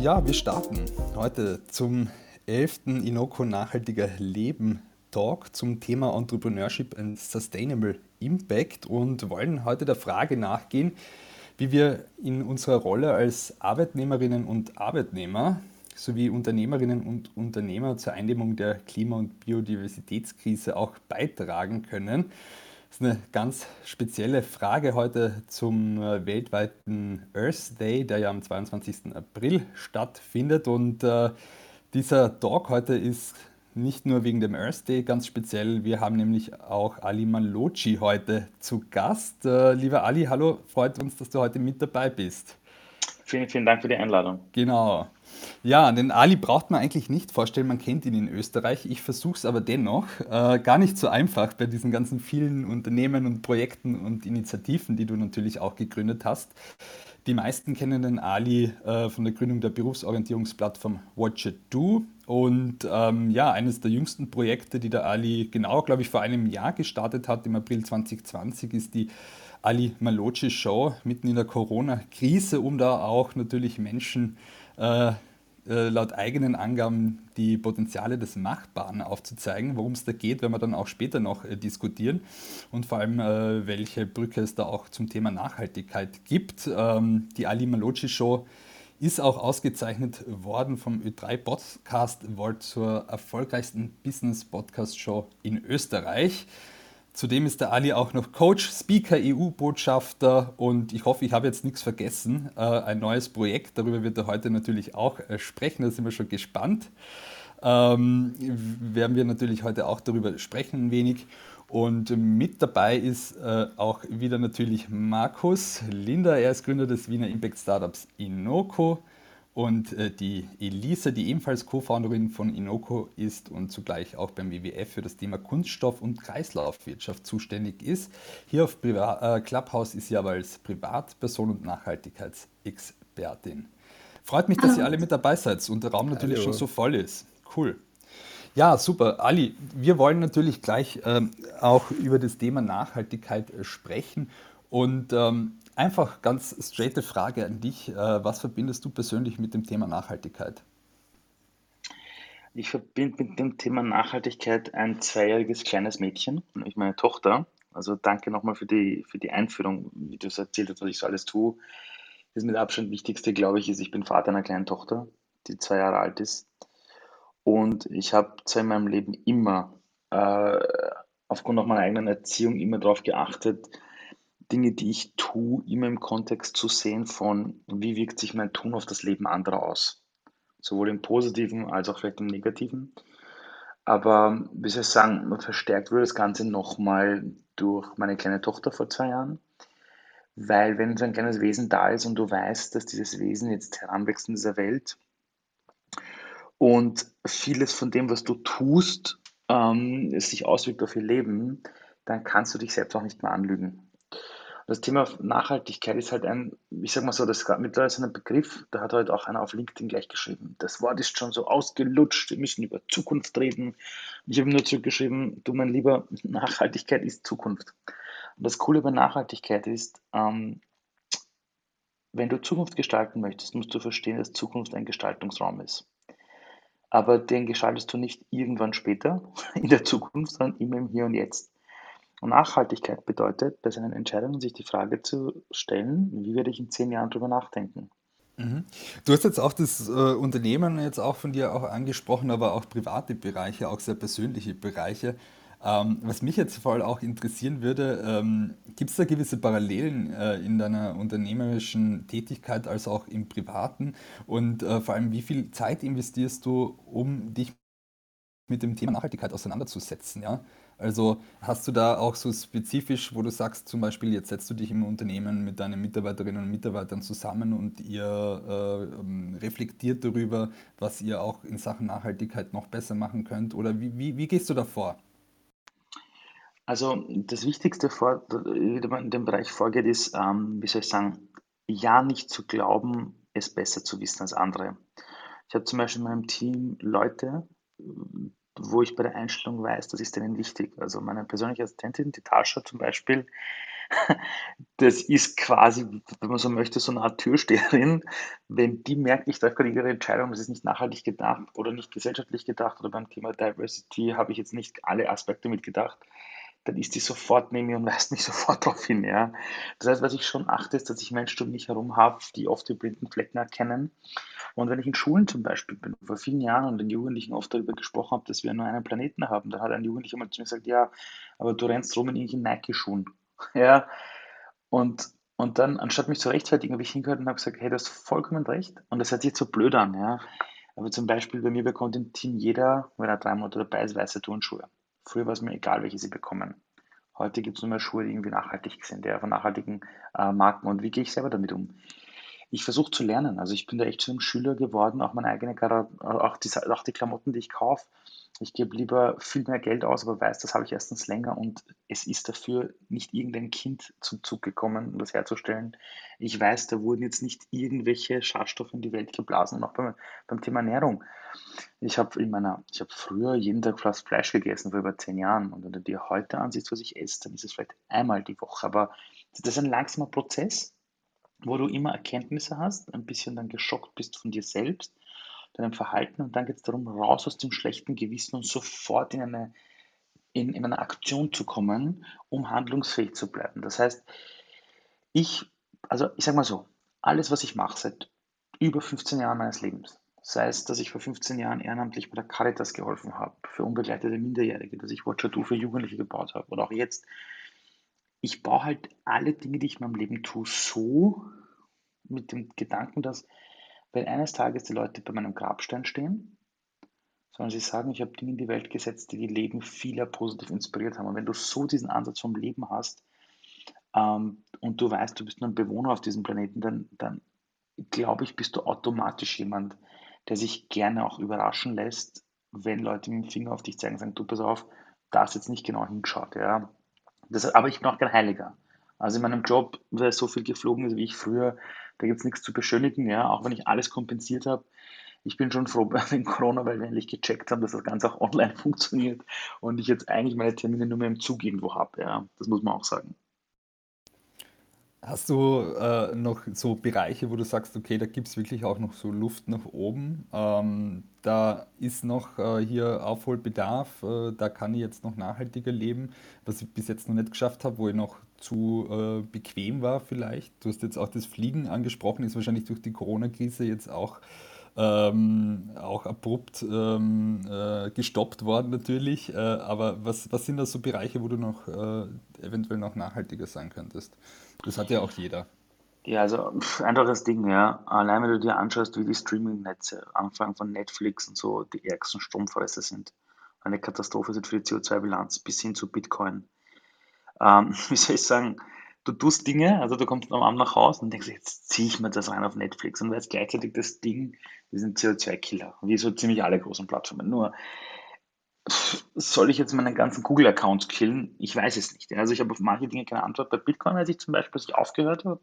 Ja, wir starten heute zum 11. Inoko Nachhaltiger Leben Talk zum Thema Entrepreneurship and Sustainable Impact und wollen heute der Frage nachgehen, wie wir in unserer Rolle als Arbeitnehmerinnen und Arbeitnehmer sowie Unternehmerinnen und Unternehmer zur Eindämmung der Klima- und Biodiversitätskrise auch beitragen können. Das ist eine ganz spezielle Frage heute zum äh, weltweiten Earth Day, der ja am 22. April stattfindet. Und äh, dieser Talk heute ist nicht nur wegen dem Earth Day ganz speziell. Wir haben nämlich auch Ali Malocci heute zu Gast. Äh, lieber Ali, hallo, freut uns, dass du heute mit dabei bist. Vielen, vielen Dank für die Einladung. Genau. Ja, den Ali braucht man eigentlich nicht vorstellen, man kennt ihn in Österreich. Ich versuche es aber dennoch. Äh, gar nicht so einfach bei diesen ganzen vielen Unternehmen und Projekten und Initiativen, die du natürlich auch gegründet hast. Die meisten kennen den Ali äh, von der Gründung der Berufsorientierungsplattform Watch It Do. Und ähm, ja, eines der jüngsten Projekte, die der Ali genau, glaube ich, vor einem Jahr gestartet hat, im April 2020, ist die Ali Malocci Show mitten in der Corona-Krise, um da auch natürlich Menschen äh, äh, laut eigenen Angaben die Potenziale des Machbaren aufzuzeigen. Worum es da geht, werden wir dann auch später noch äh, diskutieren und vor allem, äh, welche Brücke es da auch zum Thema Nachhaltigkeit gibt. Ähm, die Ali Malocci Show ist auch ausgezeichnet worden vom Ö3 Podcast Award zur erfolgreichsten Business Podcast Show in Österreich. Zudem ist der Ali auch noch Coach, Speaker, EU-Botschafter und ich hoffe, ich habe jetzt nichts vergessen. Äh, ein neues Projekt, darüber wird er heute natürlich auch äh, sprechen, da sind wir schon gespannt. Ähm, werden wir natürlich heute auch darüber sprechen ein wenig. Und mit dabei ist äh, auch wieder natürlich Markus Linder. Er ist Gründer des Wiener Impact Startups Inoko. Und äh, die Elisa, die ebenfalls Co-Founderin von Inoko ist und zugleich auch beim WWF für das Thema Kunststoff- und Kreislaufwirtschaft zuständig ist. Hier auf Priva äh, Clubhouse ist sie aber als Privatperson und Nachhaltigkeitsexpertin. Freut mich, dass Hallo. ihr alle mit dabei seid und der Raum natürlich Hallo. schon so voll ist. Cool. Ja, super. Ali, wir wollen natürlich gleich ähm, auch über das Thema Nachhaltigkeit äh, sprechen. Und ähm, Einfach ganz straighte Frage an dich. Äh, was verbindest du persönlich mit dem Thema Nachhaltigkeit? Ich verbinde mit dem Thema Nachhaltigkeit ein zweijähriges kleines Mädchen, nämlich meine Tochter. Also danke nochmal für die, für die Einführung, wie du es erzählt hast, was ich so alles tue. Das mit Abstand Wichtigste, glaube ich, ist, ich bin Vater einer kleinen Tochter, die zwei Jahre alt ist. Und ich habe zwar in meinem Leben immer, äh, aufgrund auch meiner eigenen Erziehung, immer darauf geachtet, Dinge, die ich tue, immer im Kontext zu sehen von, wie wirkt sich mein Tun auf das Leben anderer aus. Sowohl im Positiven als auch vielleicht im Negativen. Aber wie soll ich sagen, verstärkt wurde das Ganze nochmal durch meine kleine Tochter vor zwei Jahren. Weil wenn so ein kleines Wesen da ist und du weißt, dass dieses Wesen jetzt heranwächst in dieser Welt und vieles von dem, was du tust, ähm, sich auswirkt auf ihr Leben, dann kannst du dich selbst auch nicht mehr anlügen. Das Thema Nachhaltigkeit ist halt ein, ich sag mal so, das ist mittlerweile so ein Begriff, da hat heute auch einer auf LinkedIn gleich geschrieben. Das Wort ist schon so ausgelutscht, wir müssen über Zukunft reden. Ich habe nur zurückgeschrieben, du mein Lieber, Nachhaltigkeit ist Zukunft. Und das Coole bei Nachhaltigkeit ist, ähm, wenn du Zukunft gestalten möchtest, musst du verstehen, dass Zukunft ein Gestaltungsraum ist. Aber den gestaltest du nicht irgendwann später in der Zukunft, sondern immer im Hier und Jetzt. Und Nachhaltigkeit bedeutet, bei seinen Entscheidungen sich die Frage zu stellen, wie werde ich in zehn Jahren darüber nachdenken? Mhm. Du hast jetzt auch das äh, Unternehmen jetzt auch von dir auch angesprochen, aber auch private Bereiche, auch sehr persönliche Bereiche. Ähm, was mich jetzt vor allem auch interessieren würde, ähm, gibt es da gewisse Parallelen äh, in deiner unternehmerischen Tätigkeit als auch im privaten? Und äh, vor allem, wie viel Zeit investierst du, um dich mit dem Thema Nachhaltigkeit auseinanderzusetzen? Ja? Also hast du da auch so spezifisch, wo du sagst, zum Beispiel, jetzt setzt du dich im Unternehmen mit deinen Mitarbeiterinnen und Mitarbeitern zusammen und ihr äh, ähm, reflektiert darüber, was ihr auch in Sachen Nachhaltigkeit noch besser machen könnt? Oder wie, wie, wie gehst du da vor? Also das Wichtigste, vor, wie man in dem Bereich vorgeht, ist, ähm, wie soll ich sagen, ja nicht zu glauben, es besser zu wissen als andere. Ich habe zum Beispiel in meinem Team Leute, wo ich bei der Einstellung weiß, das ist denen wichtig. Also meine persönliche Assistentin, die Tascha zum Beispiel, Das ist quasi, wenn man so möchte, so eine Art Türsteherin. Wenn die merkt, ich treffe gerade ihre Entscheidung, das ist nicht nachhaltig gedacht oder nicht gesellschaftlich gedacht oder beim Thema Diversity habe ich jetzt nicht alle Aspekte mitgedacht, dann ist die sofort neben mir und weist mich sofort darauf hin. Ja. Das heißt, was ich schon achte, ist, dass ich Menschen um mich herum habe, die oft die blinden Flecken erkennen. Und wenn ich in Schulen zum Beispiel bin, vor vielen Jahren und den Jugendlichen oft darüber gesprochen habe, dass wir nur einen Planeten haben, dann hat ein Jugendlicher mal zu mir gesagt, ja, aber du rennst rum in irgendwelchen Nike-Schuhen. Ja. Und, und dann, anstatt mich zu rechtfertigen, habe ich hingehört und habe gesagt, hey, du hast vollkommen recht. Und das hört sich jetzt so blöd an, ja. Aber zum Beispiel bei mir bekommt im Team jeder, wenn er drei Monate dabei ist, weiße Turnschuhe. Früher war es mir egal, welche sie bekommen. Heute gibt es nur mehr Schuhe, die irgendwie nachhaltig sind, ja, von nachhaltigen äh, Marken. Und wie gehe ich selber damit um? Ich versuche zu lernen. Also ich bin da echt zu einem Schüler geworden, auch meine eigene, auch die, auch die Klamotten, die ich kaufe, ich gebe lieber viel mehr Geld aus, aber weiß, das habe ich erstens länger und es ist dafür nicht irgendein Kind zum Zug gekommen, um das herzustellen. Ich weiß, da wurden jetzt nicht irgendwelche Schadstoffe in die Welt geblasen, und auch beim, beim Thema Ernährung. Ich habe in meiner, ich habe früher jeden Tag fast Fleisch gegessen, vor über zehn Jahren. Und wenn du dir heute ansiehst, was ich esse, dann ist es vielleicht einmal die Woche. Aber das ist ein langsamer Prozess, wo du immer Erkenntnisse hast, ein bisschen dann geschockt bist von dir selbst deinem Verhalten und dann geht es darum, raus aus dem schlechten Gewissen und sofort in eine, in, in eine Aktion zu kommen, um handlungsfähig zu bleiben. Das heißt, ich, also ich sage mal so, alles, was ich mache seit über 15 Jahren meines Lebens, sei es, dass ich vor 15 Jahren ehrenamtlich bei der Caritas geholfen habe, für unbegleitete Minderjährige, dass ich Watcher Do für Jugendliche gebaut habe oder auch jetzt, ich baue halt alle Dinge, die ich in meinem Leben tue, so mit dem Gedanken, dass wenn eines Tages die Leute bei meinem Grabstein stehen, sondern sie sagen, ich habe Dinge in die Welt gesetzt, die die Leben vieler positiv inspiriert haben. Und wenn du so diesen Ansatz vom Leben hast ähm, und du weißt, du bist nur ein Bewohner auf diesem Planeten, dann, dann glaube ich, bist du automatisch jemand, der sich gerne auch überraschen lässt, wenn Leute mit dem Finger auf dich zeigen, sagen, du pass auf, da hast jetzt nicht genau hingeschaut. Ja. Das, aber ich bin auch kein Heiliger. Also in meinem Job, wer so viel geflogen ist wie ich früher, da gibt es nichts zu beschönigen, ja, auch wenn ich alles kompensiert habe. Ich bin schon froh wegen Corona, weil wir endlich gecheckt haben, dass das Ganze auch online funktioniert und ich jetzt eigentlich meine Termine nur mehr im Zug irgendwo habe. Ja, das muss man auch sagen. Hast du äh, noch so Bereiche, wo du sagst, okay, da gibt es wirklich auch noch so Luft nach oben? Ähm, da ist noch äh, hier Aufholbedarf, äh, da kann ich jetzt noch nachhaltiger leben, was ich bis jetzt noch nicht geschafft habe, wo ich noch zu äh, bequem war vielleicht. Du hast jetzt auch das Fliegen angesprochen, ist wahrscheinlich durch die Corona-Krise jetzt auch ähm, auch abrupt ähm, äh, gestoppt worden natürlich. Äh, aber was, was sind da so Bereiche, wo du noch eventuell noch nachhaltiger sein könntest? Das hat ja auch jeder. Ja, also pff, einfaches Ding, ja. Allein wenn du dir anschaust, wie die Streaming-Netze, Anfang von Netflix und so, die ärgsten Stromfresser sind. Eine Katastrophe sind für die CO2-Bilanz bis hin zu Bitcoin. Ähm, wie soll ich sagen, du tust Dinge, also du kommst am Abend nach Hause und denkst, jetzt ziehe ich mir das rein auf Netflix und weißt gleichzeitig das Ding, wir sind CO2-Killer, wie so ziemlich alle großen Plattformen. Nur, soll ich jetzt meinen ganzen Google-Account killen? Ich weiß es nicht. Also ich habe auf manche Dinge keine Antwort. Bei Bitcoin weiß ich zum Beispiel, ich aufgehört habe,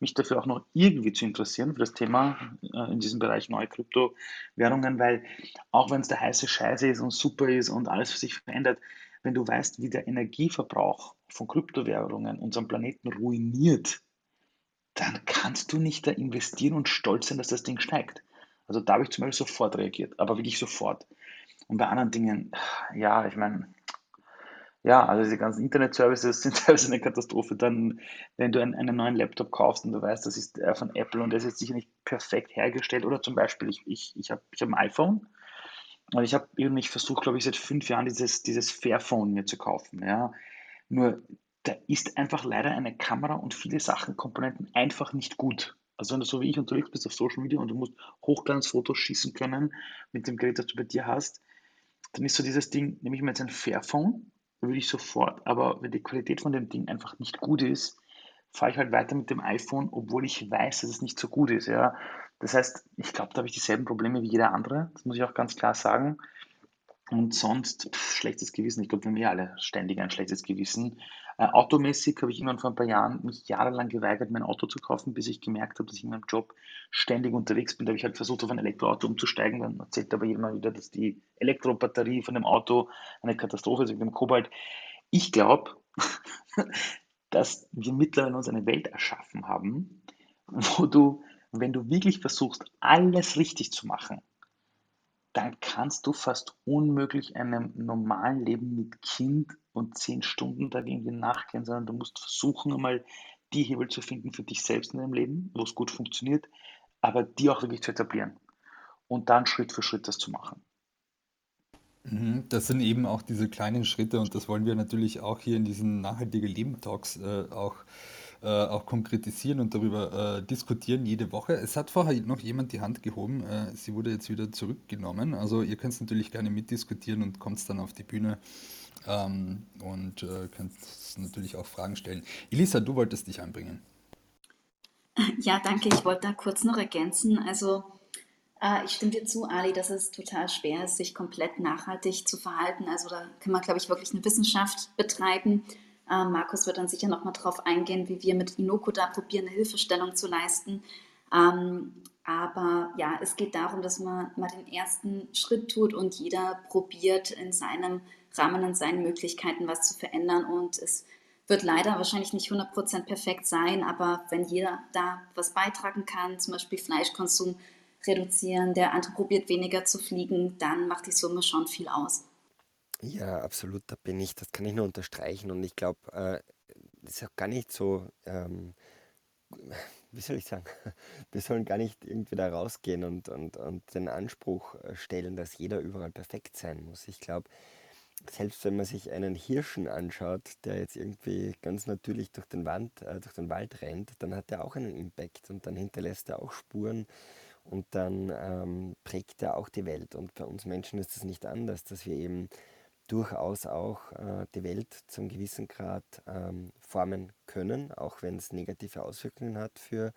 mich dafür auch noch irgendwie zu interessieren, für das Thema äh, in diesem Bereich neue Kryptowährungen, weil auch wenn es der heiße Scheiße ist und super ist und alles für sich verändert, wenn du weißt, wie der Energieverbrauch von Kryptowährungen unseren Planeten ruiniert, dann kannst du nicht da investieren und stolz sein, dass das Ding steigt. Also da habe ich zum Beispiel sofort reagiert, aber wirklich sofort. Und bei anderen Dingen, ja, ich meine, ja, also diese ganzen Internet-Services sind teilweise eine Katastrophe. Dann, wenn du einen, einen neuen Laptop kaufst und du weißt, das ist von Apple und der ist jetzt sicher nicht perfekt hergestellt. Oder zum Beispiel, ich, ich, ich habe ich hab ein iPhone und ich habe irgendwie versucht, glaube ich, seit fünf Jahren dieses, dieses Fairphone mir zu kaufen. Ja. Nur da ist einfach leider eine Kamera und viele Sachen, Komponenten einfach nicht gut. Also wenn du so wie ich unterwegs bist auf Social Media und du musst Hochglanzfotos schießen können mit dem Gerät, das du bei dir hast, dann ist so dieses Ding, nehme ich mir jetzt ein Fairphone, würde ich sofort, aber wenn die Qualität von dem Ding einfach nicht gut ist, fahre ich halt weiter mit dem iPhone, obwohl ich weiß, dass es nicht so gut ist. Ja. Das heißt, ich glaube, da habe ich dieselben Probleme wie jeder andere, das muss ich auch ganz klar sagen. Und sonst, pff, schlechtes Gewissen. Ich glaube, wir haben ja alle ständig ein schlechtes Gewissen. Äh, automäßig habe ich irgendwann vor ein paar Jahren mich jahrelang geweigert, mein Auto zu kaufen, bis ich gemerkt habe, dass ich in meinem Job ständig unterwegs bin. Da habe ich halt versucht, auf ein Elektroauto umzusteigen. Dann erzählt aber jemand wieder, dass die Elektrobatterie von dem Auto eine Katastrophe ist mit dem Kobalt. Ich glaube, dass wir mittlerweile uns eine Welt erschaffen haben, wo du, wenn du wirklich versuchst, alles richtig zu machen, dann kannst du fast unmöglich einem normalen Leben mit Kind und zehn Stunden da irgendwie nachgehen, sondern du musst versuchen, einmal die Hebel zu finden für dich selbst in deinem Leben, wo es gut funktioniert, aber die auch wirklich zu etablieren und dann Schritt für Schritt das zu machen. Mhm, das sind eben auch diese kleinen Schritte und das wollen wir natürlich auch hier in diesen nachhaltige Leben Talks äh, auch, äh, auch konkretisieren und darüber äh, diskutieren jede Woche. Es hat vorher noch jemand die Hand gehoben, äh, sie wurde jetzt wieder zurückgenommen. Also ihr könnt natürlich gerne mitdiskutieren und kommt dann auf die Bühne ähm, und äh, könnt natürlich auch Fragen stellen. Elisa, du wolltest dich einbringen. Ja, danke. Ich wollte da kurz noch ergänzen. Also äh, ich stimme dir zu, Ali, dass es total schwer ist, sich komplett nachhaltig zu verhalten. Also da kann man, glaube ich, wirklich eine Wissenschaft betreiben. Äh, Markus wird dann sicher noch mal darauf eingehen, wie wir mit Inoko da probieren, eine Hilfestellung zu leisten. Ähm, aber ja, es geht darum, dass man mal den ersten Schritt tut und jeder probiert in seinem Rahmen, in seinen Möglichkeiten was zu verändern. Und es wird leider wahrscheinlich nicht 100% perfekt sein, aber wenn jeder da was beitragen kann, zum Beispiel Fleischkonsum reduzieren, der andere probiert weniger zu fliegen, dann macht die Summe schon viel aus. Ja, absolut, da bin ich, das kann ich nur unterstreichen und ich glaube, äh, das ist auch gar nicht so, ähm, wie soll ich sagen, wir sollen gar nicht irgendwie da rausgehen und, und, und den Anspruch äh, stellen, dass jeder überall perfekt sein muss. Ich glaube, selbst wenn man sich einen Hirschen anschaut, der jetzt irgendwie ganz natürlich durch den, Wand, äh, durch den Wald rennt, dann hat er auch einen Impact und dann hinterlässt er auch Spuren und dann ähm, prägt er auch die Welt. Und bei uns Menschen ist es nicht anders, dass wir eben durchaus auch äh, die Welt zum gewissen Grad ähm, formen können, auch wenn es negative Auswirkungen hat für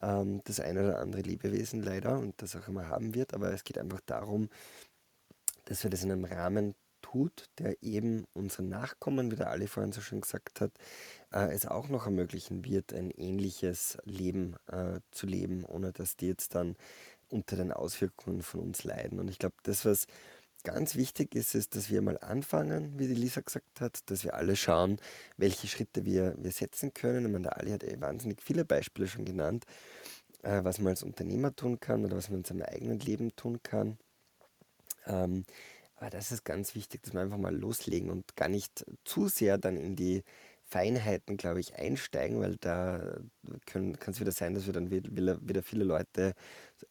ähm, das eine oder andere Lebewesen leider und das auch immer haben wird. Aber es geht einfach darum, dass wir das in einem Rahmen tut, der eben unseren Nachkommen, wie der Ali vorhin so schön gesagt hat, äh, es auch noch ermöglichen wird, ein ähnliches Leben äh, zu leben, ohne dass die jetzt dann unter den Auswirkungen von uns leiden. Und ich glaube, das, was ganz wichtig ist, ist, dass wir mal anfangen, wie die Lisa gesagt hat, dass wir alle schauen, welche Schritte wir, wir setzen können. Ich meine, der Ali hat eh wahnsinnig viele Beispiele schon genannt, äh, was man als Unternehmer tun kann oder was man in seinem eigenen Leben tun kann. Ähm, aber das ist ganz wichtig, dass wir einfach mal loslegen und gar nicht zu sehr dann in die Feinheiten, glaube ich, einsteigen, weil da kann es wieder sein, dass wir dann wieder, wieder viele Leute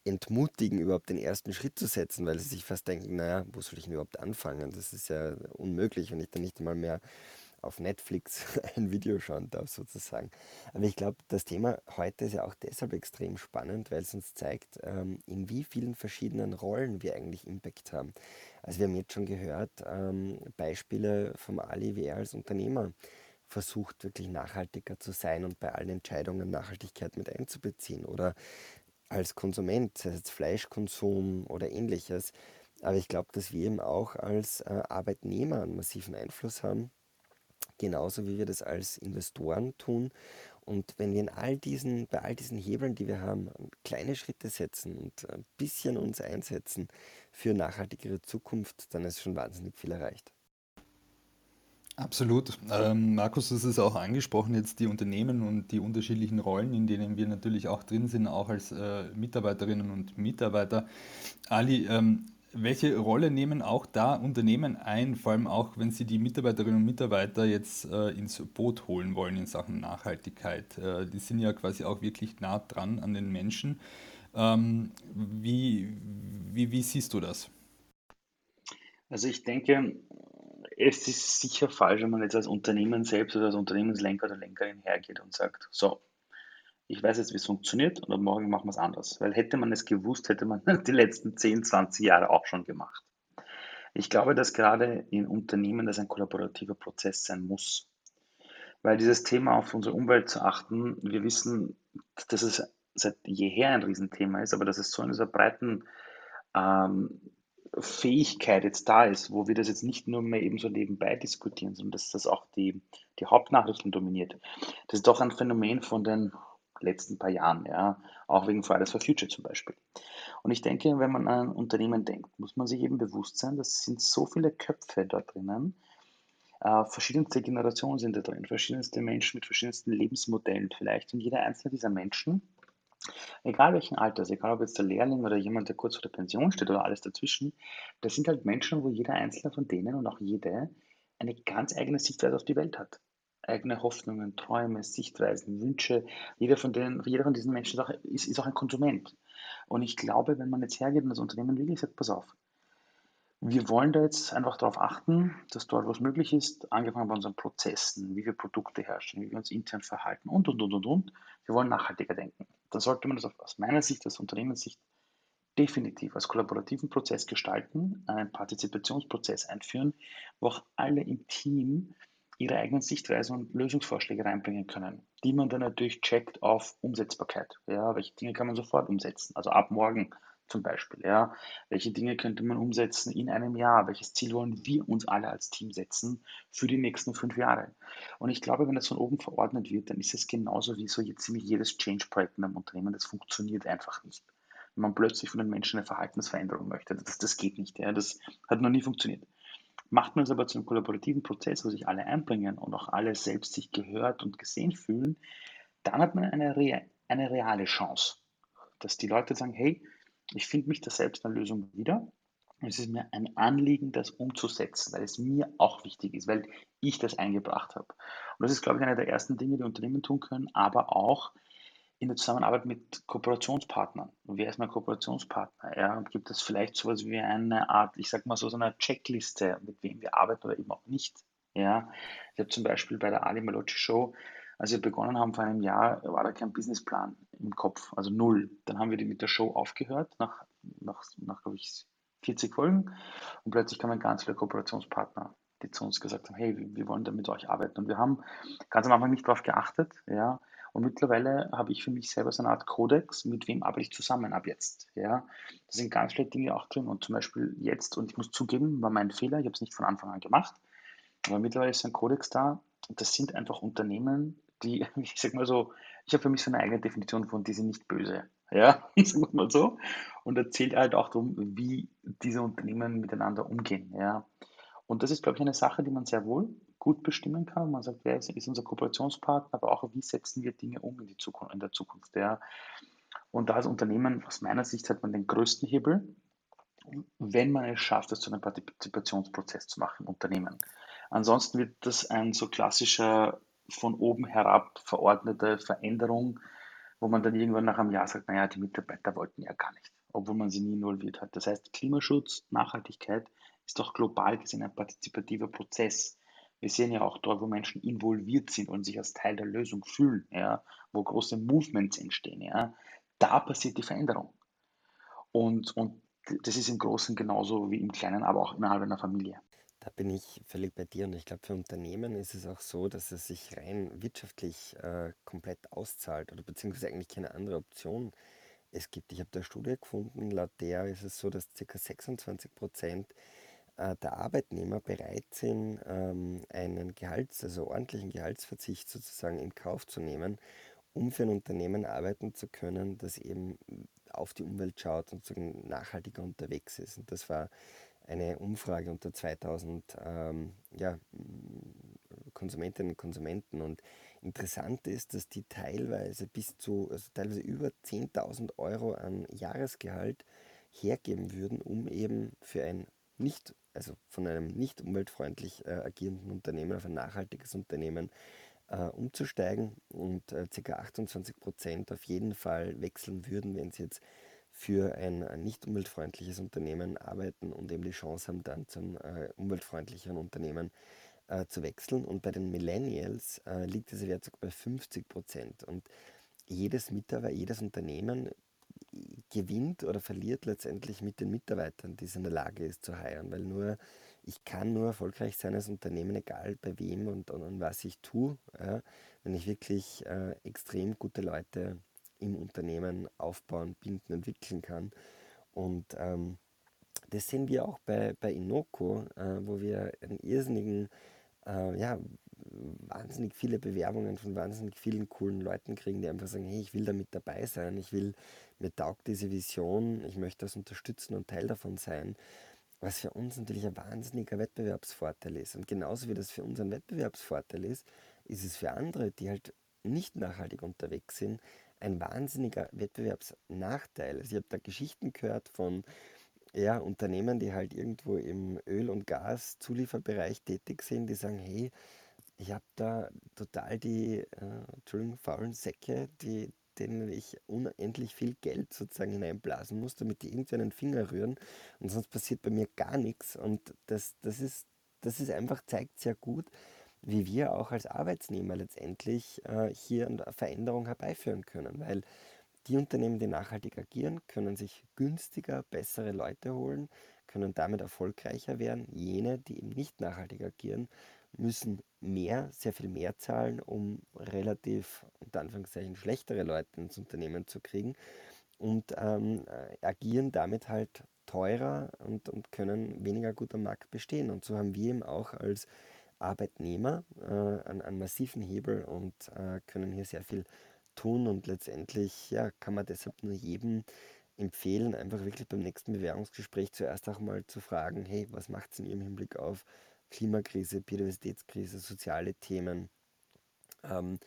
entmutigen, überhaupt den ersten Schritt zu setzen, weil sie sich fast denken, naja, wo soll ich denn überhaupt anfangen? Das ist ja unmöglich, wenn ich dann nicht mal mehr auf Netflix ein Video schauen darf, sozusagen. Aber ich glaube, das Thema heute ist ja auch deshalb extrem spannend, weil es uns zeigt, ähm, in wie vielen verschiedenen Rollen wir eigentlich Impact haben. Also wir haben jetzt schon gehört, ähm, Beispiele vom Ali, wie er als Unternehmer versucht, wirklich nachhaltiger zu sein und bei allen Entscheidungen Nachhaltigkeit mit einzubeziehen. Oder als Konsument, sei es jetzt Fleischkonsum oder ähnliches. Aber ich glaube, dass wir eben auch als äh, Arbeitnehmer einen massiven Einfluss haben genauso wie wir das als Investoren tun. Und wenn wir in all diesen, bei all diesen Hebeln, die wir haben, kleine Schritte setzen und ein bisschen uns einsetzen für nachhaltigere Zukunft, dann ist schon wahnsinnig viel erreicht. Absolut. Ähm, Markus, das ist auch angesprochen, jetzt die Unternehmen und die unterschiedlichen Rollen, in denen wir natürlich auch drin sind, auch als äh, Mitarbeiterinnen und Mitarbeiter. Ali, ähm, welche Rolle nehmen auch da Unternehmen ein, vor allem auch, wenn sie die Mitarbeiterinnen und Mitarbeiter jetzt äh, ins Boot holen wollen in Sachen Nachhaltigkeit? Äh, die sind ja quasi auch wirklich nah dran an den Menschen. Ähm, wie, wie, wie siehst du das? Also ich denke, es ist sicher falsch, wenn man jetzt als Unternehmen selbst oder als Unternehmenslenker oder Lenkerin hergeht und sagt, so, ich weiß jetzt, wie es funktioniert und ab morgen machen wir es anders. Weil hätte man es gewusst, hätte man die letzten 10, 20 Jahre auch schon gemacht. Ich glaube, dass gerade in Unternehmen das ein kollaborativer Prozess sein muss. Weil dieses Thema auf unsere Umwelt zu achten, wir wissen, dass es seit jeher ein Riesenthema ist, aber dass es so in dieser breiten ähm, Fähigkeit jetzt da ist, wo wir das jetzt nicht nur mehr eben so nebenbei diskutieren, sondern dass das auch die, die Hauptnachrichten dominiert. Das ist doch ein Phänomen von den letzten paar Jahren, ja, auch wegen Fridays for Future zum Beispiel. Und ich denke, wenn man an ein Unternehmen denkt, muss man sich eben bewusst sein, das sind so viele Köpfe dort drinnen, Äh, verschiedenste Generationen sind da drin, verschiedenste Menschen mit verschiedensten Lebensmodellen vielleicht. Und jeder einzelne dieser Menschen, egal welchen Alters, egal ob jetzt der Lehrling oder jemand, der kurz vor der Pension steht oder alles dazwischen, das sind halt Menschen, wo jeder einzelne von denen und auch jede eine ganz eigene Sichtweise auf die Welt hat. Eigene Hoffnungen, Träume, Sichtweisen, Wünsche. Jeder von, denen, jeder von diesen Menschen ist auch, ist, ist auch ein Konsument. Und ich glaube, wenn man jetzt hergeht und das Unternehmen wirklich sagt, pass auf, wir wollen da jetzt einfach darauf achten, dass dort was möglich ist, angefangen bei unseren Prozessen, wie wir Produkte herstellen, wie wir uns intern verhalten und, und, und, und, und. Wir wollen nachhaltiger denken. Dann sollte man das aus meiner Sicht, aus Unternehmenssicht, definitiv als kollaborativen Prozess gestalten, einen Partizipationsprozess einführen, wo auch alle im Team ihre eigenen Sichtweisen und Lösungsvorschläge reinbringen können, die man dann natürlich checkt auf Umsetzbarkeit. Ja, welche Dinge kann man sofort umsetzen? Also ab morgen zum Beispiel. Ja? Welche Dinge könnte man umsetzen in einem Jahr? Welches Ziel wollen wir uns alle als Team setzen für die nächsten fünf Jahre? Und ich glaube, wenn das von oben verordnet wird, dann ist es genauso wie so jetzt ziemlich jedes Change-Projekt in einem Unternehmen. Das funktioniert einfach nicht. Wenn man plötzlich von den Menschen eine Verhaltensveränderung möchte, das, das geht nicht. Ja? Das hat noch nie funktioniert. Macht man es aber zu einem kollaborativen Prozess, wo sich alle einbringen und auch alle selbst sich gehört und gesehen fühlen, dann hat man eine, eine reale Chance, dass die Leute sagen, hey, ich finde mich da selbst in der Lösung wieder. Es ist mir ein Anliegen, das umzusetzen, weil es mir auch wichtig ist, weil ich das eingebracht habe. Und das ist, glaube ich, eine der ersten Dinge, die Unternehmen tun können, aber auch in der Zusammenarbeit mit Kooperationspartnern. Und wer ist mein Kooperationspartner? Ja, gibt es vielleicht so etwas wie eine Art, ich sage mal so, so eine Checkliste, mit wem wir arbeiten oder eben auch nicht? Ja, ich habe zum Beispiel bei der Ali Malocci Show als wir begonnen haben vor einem Jahr, war da kein Businessplan im Kopf, also null. Dann haben wir die mit der Show aufgehört, nach, nach, nach glaube ich, 40 Folgen. Und plötzlich kamen ganz viele Kooperationspartner, die zu uns gesagt haben, hey, wir wollen da mit euch arbeiten. Und wir haben ganz am Anfang nicht darauf geachtet, ja. Und mittlerweile habe ich für mich selber so eine Art Kodex, mit wem arbeite ich zusammen ab jetzt. Ja. Da sind ganz viele Dinge auch drin. Und zum Beispiel jetzt, und ich muss zugeben, war mein Fehler, ich habe es nicht von Anfang an gemacht, aber mittlerweile ist ein Kodex da. Das sind einfach Unternehmen, die, ich sag mal so, ich habe für mich so eine eigene Definition von, die sind nicht böse. Ja, sagen wir mal so. Und erzählt halt auch darum, wie diese Unternehmen miteinander umgehen. Ja. Und das ist, glaube ich, eine Sache, die man sehr wohl gut bestimmen kann. Man sagt, wer ist, ist unser Kooperationspartner, aber auch, wie setzen wir Dinge um in, die Zukunft, in der Zukunft. Ja. Und da als Unternehmen, aus meiner Sicht, hat man den größten Hebel, wenn man es schafft, das zu einem Partizipationsprozess zu machen im Unternehmen. Ansonsten wird das ein so klassischer von oben herab verordnete Veränderung, wo man dann irgendwann nach einem Jahr sagt, naja, die Mitarbeiter wollten ja gar nicht, obwohl man sie nie involviert hat. Das heißt, Klimaschutz, Nachhaltigkeit ist doch global gesehen ein partizipativer Prozess. Wir sehen ja auch dort, wo Menschen involviert sind und sich als Teil der Lösung fühlen, ja, wo große Movements entstehen, ja, da passiert die Veränderung. Und, und das ist im Großen genauso wie im Kleinen, aber auch innerhalb einer Familie. Da bin ich völlig bei dir und ich glaube, für Unternehmen ist es auch so, dass es sich rein wirtschaftlich äh, komplett auszahlt oder beziehungsweise eigentlich keine andere Option es gibt. Ich habe da eine Studie gefunden, laut der ist es so, dass ca. 26 Prozent äh, der Arbeitnehmer bereit sind, ähm, einen Gehalts-, also ordentlichen Gehaltsverzicht sozusagen in Kauf zu nehmen, um für ein Unternehmen arbeiten zu können, das eben auf die Umwelt schaut und sozusagen nachhaltiger unterwegs ist. Und das war eine Umfrage unter 2000 ähm, ja, Konsumentinnen und Konsumenten. Und interessant ist, dass die teilweise bis zu, also teilweise über 10.000 Euro an Jahresgehalt hergeben würden, um eben für ein nicht, also von einem nicht umweltfreundlich äh, agierenden Unternehmen auf ein nachhaltiges Unternehmen äh, umzusteigen und äh, ca. 28 Prozent auf jeden Fall wechseln würden, wenn sie jetzt für ein nicht umweltfreundliches Unternehmen arbeiten und eben die Chance haben, dann zum äh, umweltfreundlicheren Unternehmen äh, zu wechseln. Und bei den Millennials äh, liegt dieser Wert sogar bei 50 Prozent. Und jedes Mitarbeiter, jedes Unternehmen gewinnt oder verliert letztendlich mit den Mitarbeitern, die es in der Lage ist zu heiren, weil nur ich kann nur erfolgreich sein als Unternehmen, egal bei wem und, und, und was ich tue, ja, wenn ich wirklich äh, extrem gute Leute im Unternehmen aufbauen, binden, entwickeln kann. Und ähm, das sehen wir auch bei, bei Inoko, äh, wo wir einen irrsinnigen, äh, ja, wahnsinnig viele Bewerbungen von wahnsinnig vielen coolen Leuten kriegen, die einfach sagen, hey, ich will da mit dabei sein, ich will, mir taugt diese Vision, ich möchte das unterstützen und Teil davon sein. was für uns natürlich ein wahnsinniger Wettbewerbsvorteil ist. Und genauso wie das für uns ein Wettbewerbsvorteil ist, ist es für andere, die halt nicht nachhaltig unterwegs sind, ein wahnsinniger Wettbewerbsnachteil. Also ich habe da Geschichten gehört von ja, Unternehmen, die halt irgendwo im Öl- und Gas-Zulieferbereich tätig sind, die sagen, hey, ich habe da total die, äh, faulen Säcke, die, denen ich unendlich viel Geld sozusagen hineinblasen muss, damit die irgendwie einen Finger rühren und sonst passiert bei mir gar nichts. Und das, das ist, das ist einfach, zeigt sehr gut, wie wir auch als Arbeitsnehmer letztendlich äh, hier eine Veränderung herbeiführen können, weil die Unternehmen, die nachhaltig agieren, können sich günstiger bessere Leute holen, können damit erfolgreicher werden. Jene, die eben nicht nachhaltig agieren, müssen mehr, sehr viel mehr zahlen, um relativ, unter Anführungszeichen, schlechtere Leute ins Unternehmen zu kriegen und ähm, äh, agieren damit halt teurer und, und können weniger gut am Markt bestehen. Und so haben wir eben auch als Arbeitnehmer äh, einen, einen massiven Hebel und äh, können hier sehr viel tun und letztendlich ja, kann man deshalb nur jedem empfehlen, einfach wirklich beim nächsten Bewerbungsgespräch zuerst auch mal zu fragen, hey, was macht es in Ihrem Hinblick auf Klimakrise, Biodiversitätskrise, soziale Themen? Ähm,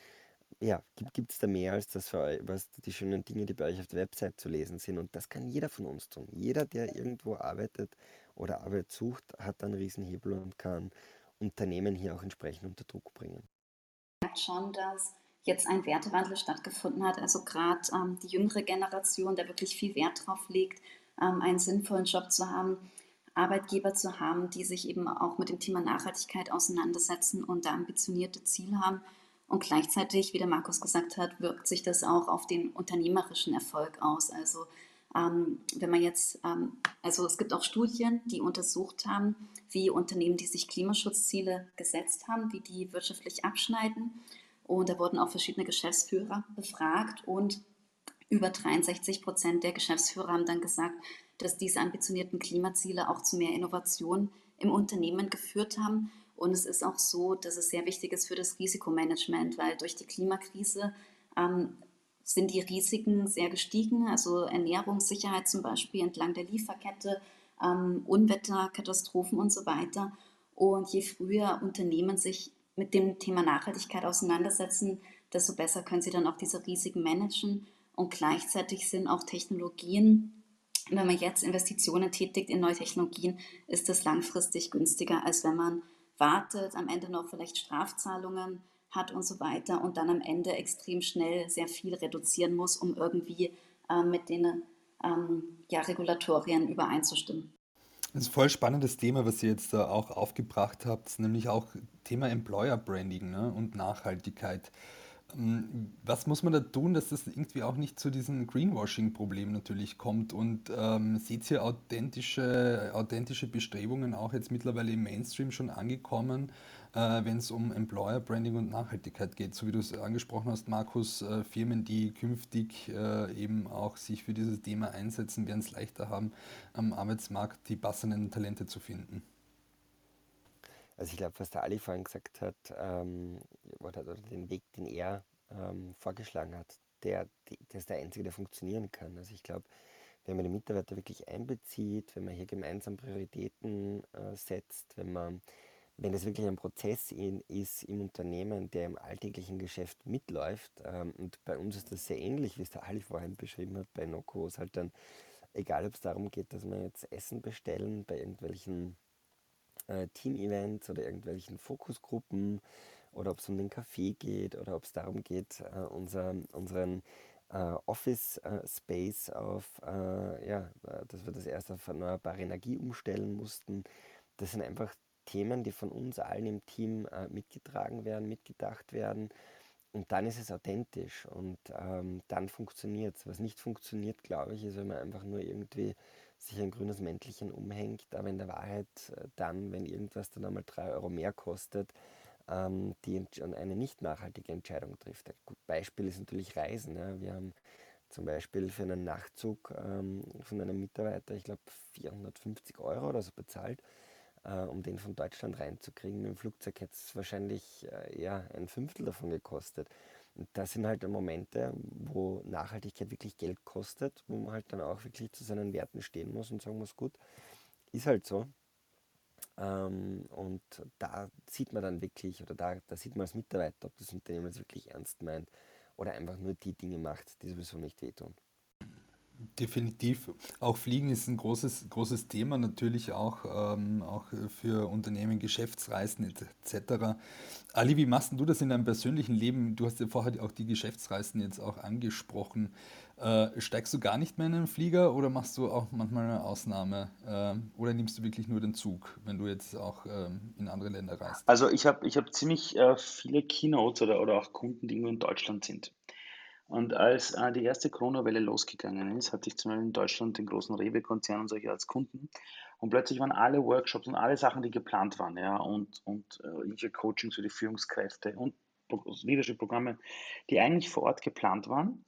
ja, gibt es da mehr als das was die schönen Dinge, die bei euch auf der Website zu lesen sind? Und das kann jeder von uns tun. Jeder, der irgendwo arbeitet oder Arbeit sucht, hat einen Riesenhebel und kann Unternehmen hier auch entsprechend unter Druck bringen. Schon, dass jetzt ein Wertewandel stattgefunden hat. Also gerade ähm, die jüngere Generation, der wirklich viel Wert drauf legt, ähm, einen sinnvollen Job zu haben, Arbeitgeber zu haben, die sich eben auch mit dem Thema Nachhaltigkeit auseinandersetzen und da ambitionierte Ziele haben. Und gleichzeitig, wie der Markus gesagt hat, wirkt sich das auch auf den unternehmerischen Erfolg aus. Also ähm, wenn man jetzt, ähm, also es gibt auch Studien, die untersucht haben, wie Unternehmen, die sich Klimaschutzziele gesetzt haben, wie die wirtschaftlich abschneiden. Und da wurden auch verschiedene Geschäftsführer befragt und über 63 Prozent der Geschäftsführer haben dann gesagt, dass diese ambitionierten Klimaziele auch zu mehr Innovation im Unternehmen geführt haben. Und es ist auch so, dass es sehr wichtig ist für das Risikomanagement, weil durch die Klimakrise ähm, sind die Risiken sehr gestiegen, also Ernährungssicherheit zum Beispiel entlang der Lieferkette, ähm, Unwetter, Katastrophen und so weiter. Und je früher Unternehmen sich mit dem Thema Nachhaltigkeit auseinandersetzen, desto besser können sie dann auch diese Risiken managen. Und gleichzeitig sind auch Technologien, wenn man jetzt Investitionen tätigt in neue Technologien, ist das langfristig günstiger, als wenn man wartet, am Ende noch vielleicht Strafzahlungen hat und so weiter und dann am Ende extrem schnell sehr viel reduzieren muss, um irgendwie äh, mit den ähm, ja, Regulatorien übereinzustimmen. Das ist ein voll spannendes Thema, was ihr jetzt da auch aufgebracht habt, nämlich auch Thema Employer Branding ne, und Nachhaltigkeit. Ähm, was muss man da tun, dass das irgendwie auch nicht zu diesem Greenwashing-Problem natürlich kommt? Und ähm, seht ihr authentische, authentische Bestrebungen auch jetzt mittlerweile im Mainstream schon angekommen, äh, wenn es um Employer Branding und Nachhaltigkeit geht. So wie du es angesprochen hast, Markus, äh, Firmen, die künftig äh, eben auch sich für dieses Thema einsetzen, werden es leichter haben, am Arbeitsmarkt die passenden Talente zu finden. Also ich glaube, was der Ali vorhin gesagt hat, ähm, oder, den Weg, den er ähm, vorgeschlagen hat, der, der ist der einzige, der funktionieren kann. Also ich glaube, wenn man die Mitarbeiter wirklich einbezieht, wenn man hier gemeinsam Prioritäten äh, setzt, wenn man wenn es wirklich ein Prozess in, ist im Unternehmen, der im alltäglichen Geschäft mitläuft, ähm, und bei uns ist das sehr ähnlich, wie es der Ali vorhin beschrieben hat, bei Noco, wo halt dann, egal ob es darum geht, dass wir jetzt Essen bestellen, bei irgendwelchen äh, Team-Events oder irgendwelchen Fokusgruppen, oder ob es um den Kaffee geht, oder ob es darum geht, äh, unser, unseren äh, Office äh, Space auf, äh, ja, dass wir das erst auf erneuerbare Energie umstellen mussten. Das sind einfach Themen, die von uns allen im Team äh, mitgetragen werden, mitgedacht werden. Und dann ist es authentisch und ähm, dann funktioniert es. Was nicht funktioniert, glaube ich, ist, wenn man einfach nur irgendwie sich ein grünes Mäntelchen umhängt, aber in der Wahrheit äh, dann, wenn irgendwas dann einmal drei Euro mehr kostet, ähm, die eine nicht nachhaltige Entscheidung trifft. Ein gutes Beispiel ist natürlich Reisen. Ja. Wir haben zum Beispiel für einen Nachtzug ähm, von einem Mitarbeiter, ich glaube, 450 Euro oder so bezahlt äh, um den von Deutschland reinzukriegen. Mit dem Flugzeug hätte es wahrscheinlich äh, eher ein Fünftel davon gekostet. Und das sind halt Momente, wo Nachhaltigkeit wirklich Geld kostet, wo man halt dann auch wirklich zu seinen Werten stehen muss und sagen muss, gut, ist halt so. Ähm, und da sieht man dann wirklich, oder da, da sieht man als Mitarbeiter, ob das Unternehmen es wirklich ernst meint oder einfach nur die Dinge macht, die sowieso nicht wehtun. Definitiv. Auch Fliegen ist ein großes, großes Thema, natürlich auch, ähm, auch für Unternehmen, Geschäftsreisen etc. Ali, wie machst du das in deinem persönlichen Leben? Du hast ja vorher auch die Geschäftsreisen jetzt auch angesprochen. Äh, steigst du gar nicht mehr in einen Flieger oder machst du auch manchmal eine Ausnahme? Äh, oder nimmst du wirklich nur den Zug, wenn du jetzt auch ähm, in andere Länder reist? Also ich habe ich hab ziemlich äh, viele Keynotes oder, oder auch Kunden, die nur in Deutschland sind. Und als äh, die erste Corona-Welle losgegangen ist, hatte ich zum Beispiel in Deutschland den großen Rewe-Konzern und solche als Kunden. Und plötzlich waren alle Workshops und alle Sachen, die geplant waren, ja, und, und äh, irgendwelche Coachings für die Führungskräfte und Leadership-Programme, die eigentlich vor Ort geplant waren,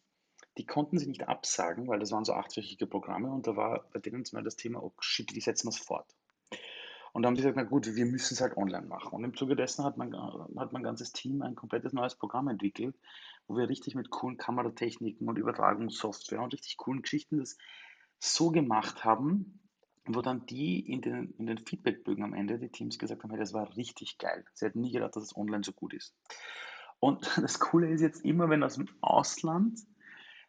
die konnten sie nicht absagen, weil das waren so achtwöchige Programme und da war bei denen zum Beispiel das Thema, oh shit, wie setzen wir es fort? Und da haben die gesagt, na gut, wir müssen es halt online machen. Und im Zuge dessen hat mein, hat mein ganzes Team ein komplettes neues Programm entwickelt, wo wir richtig mit coolen Kameratechniken und Übertragungssoftware und richtig coolen Geschichten das so gemacht haben, wo dann die in den, in den Feedbackbögen am Ende, die Teams gesagt haben, hey, das war richtig geil. Sie hätten nie gedacht, dass es online so gut ist. Und das Coole ist jetzt immer, wenn aus dem Ausland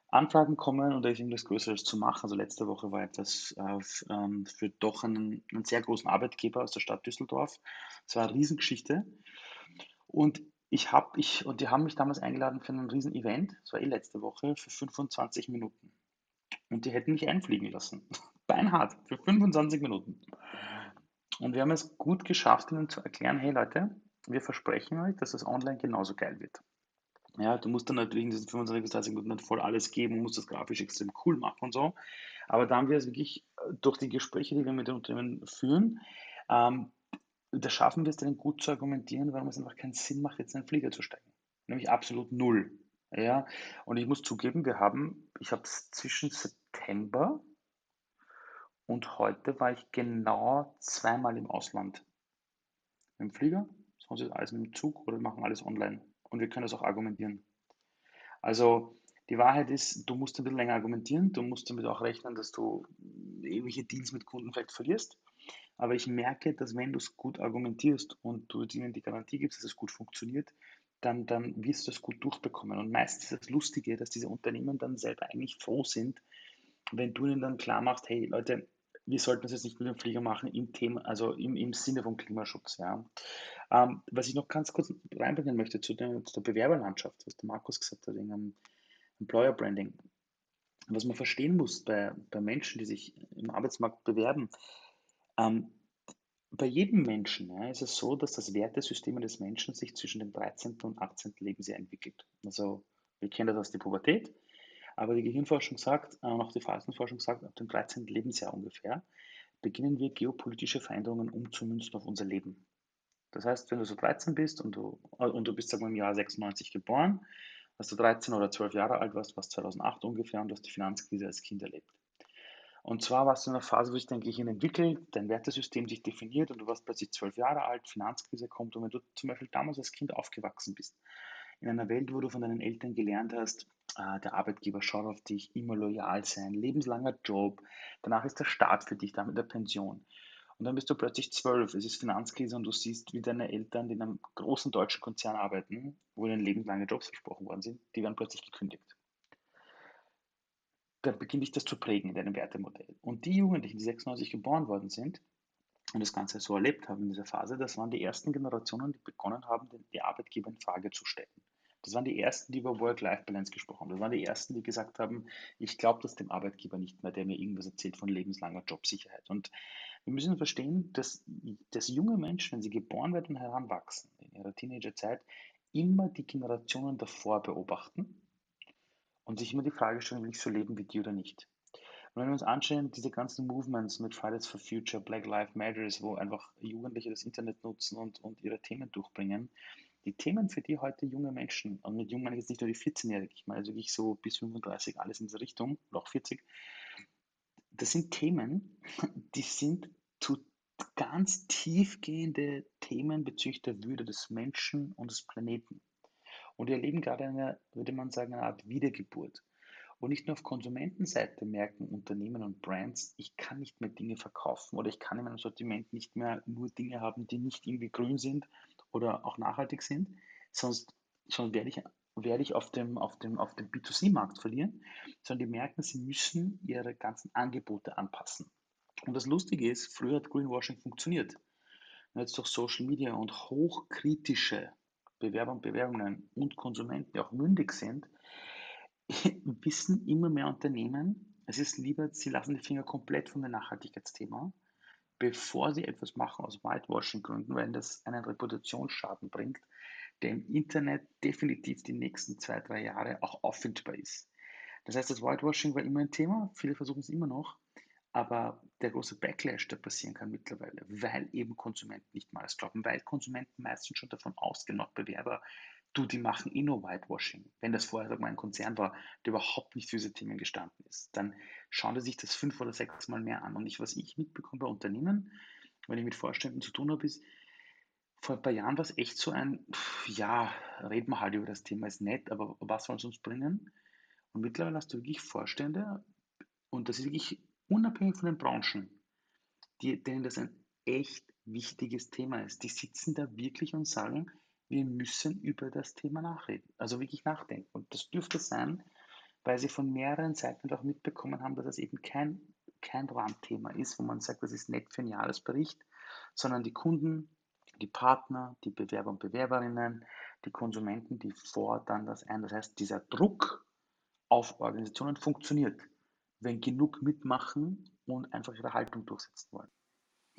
Anfragen kommen und da ist irgendwas Größeres zu machen. Also letzte Woche war etwas äh, ähm, für doch einen, einen, sehr großen Arbeitgeber aus der Stadt Düsseldorf. Es war eine Riesengeschichte. Und ich habe, ich, und die haben mich damals eingeladen für ein Riesen-Event, das war eh letzte Woche, für 25 Minuten. Und die hätten mich einfliegen lassen. Beinhart, für 25 Minuten. Und wir haben es gut geschafft, ihnen zu erklären, hey Leute, wir versprechen euch, dass es online genauso geil wird. Ja, du musst dann natürlich in diesen 25 bis 30 Minuten voll alles geben musst das grafisch extrem cool machen und so. Aber da haben wir es wirklich äh, durch die Gespräche, die wir mit den Unternehmen führen, ähm, da schaffen wir es dann gut zu argumentieren, warum es einfach keinen Sinn macht, jetzt in einen Flieger zu steigen. Nämlich absolut null. Ja, und ich muss zugeben, wir haben, ich habe es zwischen September und heute war ich genau zweimal im Ausland. Mit dem Flieger, sonst ist alles mit dem Zug oder wir machen alles online. Und wir können das auch argumentieren. Also die Wahrheit ist, du musst ein bisschen länger argumentieren, du musst damit auch rechnen, dass du ähnliche Deals mit Kunden vielleicht verlierst. Aber ich merke, dass wenn du es gut argumentierst und du ihnen die Garantie gibst, dass es gut funktioniert, dann, dann wirst du es gut durchbekommen. Und meistens ist das Lustige, dass diese Unternehmen dann selber eigentlich froh sind, wenn du ihnen dann klar machst, hey Leute, wir sollten es jetzt nicht mit dem Flieger machen im Thema, also im, im Sinne von Klimaschutz. Ja. Ähm, was ich noch ganz kurz reinbringen möchte zu der, zu der Bewerberlandschaft, was der Markus gesagt hat, wegen Employer Branding. Was man verstehen muss bei, bei Menschen, die sich im Arbeitsmarkt bewerben, ähm, bei jedem Menschen ja, ist es so, dass das Wertesystem des Menschen sich zwischen dem 13. und 18. Lebensjahr entwickelt. Also wir kennen das aus der Pubertät, aber die Gehirnforschung sagt, äh, auch die Phasenforschung sagt, ab dem 13. Lebensjahr ungefähr beginnen wir geopolitische Veränderungen umzumünzen auf unser Leben. Das heißt, wenn du so 13 bist und du, äh, und du bist sagen wir, im Jahr 96 geboren, hast du 13 oder 12 Jahre alt warst, warst 2008 ungefähr und du hast die Finanzkrise als Kind erlebt. Und zwar warst du in einer Phase, wo sich dein Gehirn entwickelt, dein Wertesystem sich definiert und du warst plötzlich zwölf Jahre alt, Finanzkrise kommt und wenn du zum Beispiel damals als Kind aufgewachsen bist, in einer Welt, wo du von deinen Eltern gelernt hast, äh, der Arbeitgeber schaut auf dich, immer loyal sein, lebenslanger Job, danach ist der Staat für dich da mit der Pension. Und dann bist du plötzlich zwölf, es ist Finanzkrise und du siehst, wie deine Eltern, die in einem großen deutschen Konzern arbeiten, wo ihnen lebenslange Jobs versprochen worden sind, die werden plötzlich gekündigt dann beginnt dich das zu prägen in deinem Wertemodell. Und die Jugendlichen, die 96 geboren worden sind und das Ganze so erlebt haben in dieser Phase, das waren die ersten Generationen, die begonnen haben, die Arbeitgeber in Frage zu stellen. Das waren die ersten, die über Work-Life-Balance gesprochen haben. Das waren die ersten, die gesagt haben, ich glaube das dem Arbeitgeber nicht mehr, der mir irgendwas erzählt von lebenslanger Jobsicherheit. Und wir müssen verstehen, dass, dass junge Menschen, wenn sie geboren werden und heranwachsen, in ihrer Teenagerzeit, immer die Generationen davor beobachten und sich immer die Frage stellen, will ich so leben wie die oder nicht. Und wenn wir uns anschauen, diese ganzen Movements mit Fridays for Future, Black Lives Matters, wo einfach Jugendliche das Internet nutzen und, und ihre Themen durchbringen, die Themen, für die heute junge Menschen, und mit jung meine ich jetzt nicht nur die 14-Jährigen, ich meine also wirklich so bis 35, alles in diese Richtung, auch 40, das sind Themen, die sind zu ganz tiefgehende Themen bezüglich der Würde des Menschen und des Planeten. Und wir erleben gerade eine, würde man sagen, eine Art Wiedergeburt. Und nicht nur auf Konsumentenseite merken Unternehmen und Brands, ich kann nicht mehr Dinge verkaufen oder ich kann in meinem Sortiment nicht mehr nur Dinge haben, die nicht irgendwie grün sind oder auch nachhaltig sind, sonst, sonst werde ich, werde ich auf dem, auf dem, auf dem B2C-Markt verlieren, sondern die merken, sie müssen ihre ganzen Angebote anpassen. Und das Lustige ist, früher hat Greenwashing funktioniert. Jetzt durch Social Media und hochkritische Bewerber und Bewerbungen und Konsumenten, die auch mündig sind, wissen immer mehr Unternehmen, es ist lieber, sie lassen die Finger komplett von dem Nachhaltigkeitsthema, bevor sie etwas machen aus Whitewashing-Gründen, weil das einen Reputationsschaden bringt, der im Internet definitiv die nächsten zwei, drei Jahre auch auffindbar ist. Das heißt, das Whitewashing war immer ein Thema, viele versuchen es immer noch, aber der große Backlash, der passieren kann mittlerweile, weil eben Konsumenten nicht mal alles glauben, weil Konsumenten meistens schon davon ausgehen, auch Bewerber, du, die machen eh nur Whitewashing. Wenn das vorher mal, ein Konzern war, der überhaupt nicht für diese Themen gestanden ist, dann schauen die sich das fünf oder sechs Mal mehr an. Und ich, was ich mitbekomme bei Unternehmen, wenn ich mit Vorständen zu tun habe, ist, vor ein paar Jahren war es echt so ein, ja, reden wir halt über das Thema, ist nett, aber was soll es uns bringen? Und mittlerweile hast du wirklich Vorstände, und das ist wirklich unabhängig von den Branchen, die, denen das ein echt wichtiges Thema ist. Die sitzen da wirklich und sagen, wir müssen über das Thema nachreden, also wirklich nachdenken. Und das dürfte sein, weil sie von mehreren Seiten auch mitbekommen haben, dass es eben kein, kein Randthema ist, wo man sagt, das ist nett für einen Jahresbericht, sondern die Kunden, die Partner, die Bewerber und Bewerberinnen, die Konsumenten, die fordern das ein. Das heißt, dieser Druck auf Organisationen funktioniert, wenn genug mitmachen und einfach ihre Haltung durchsetzen wollen.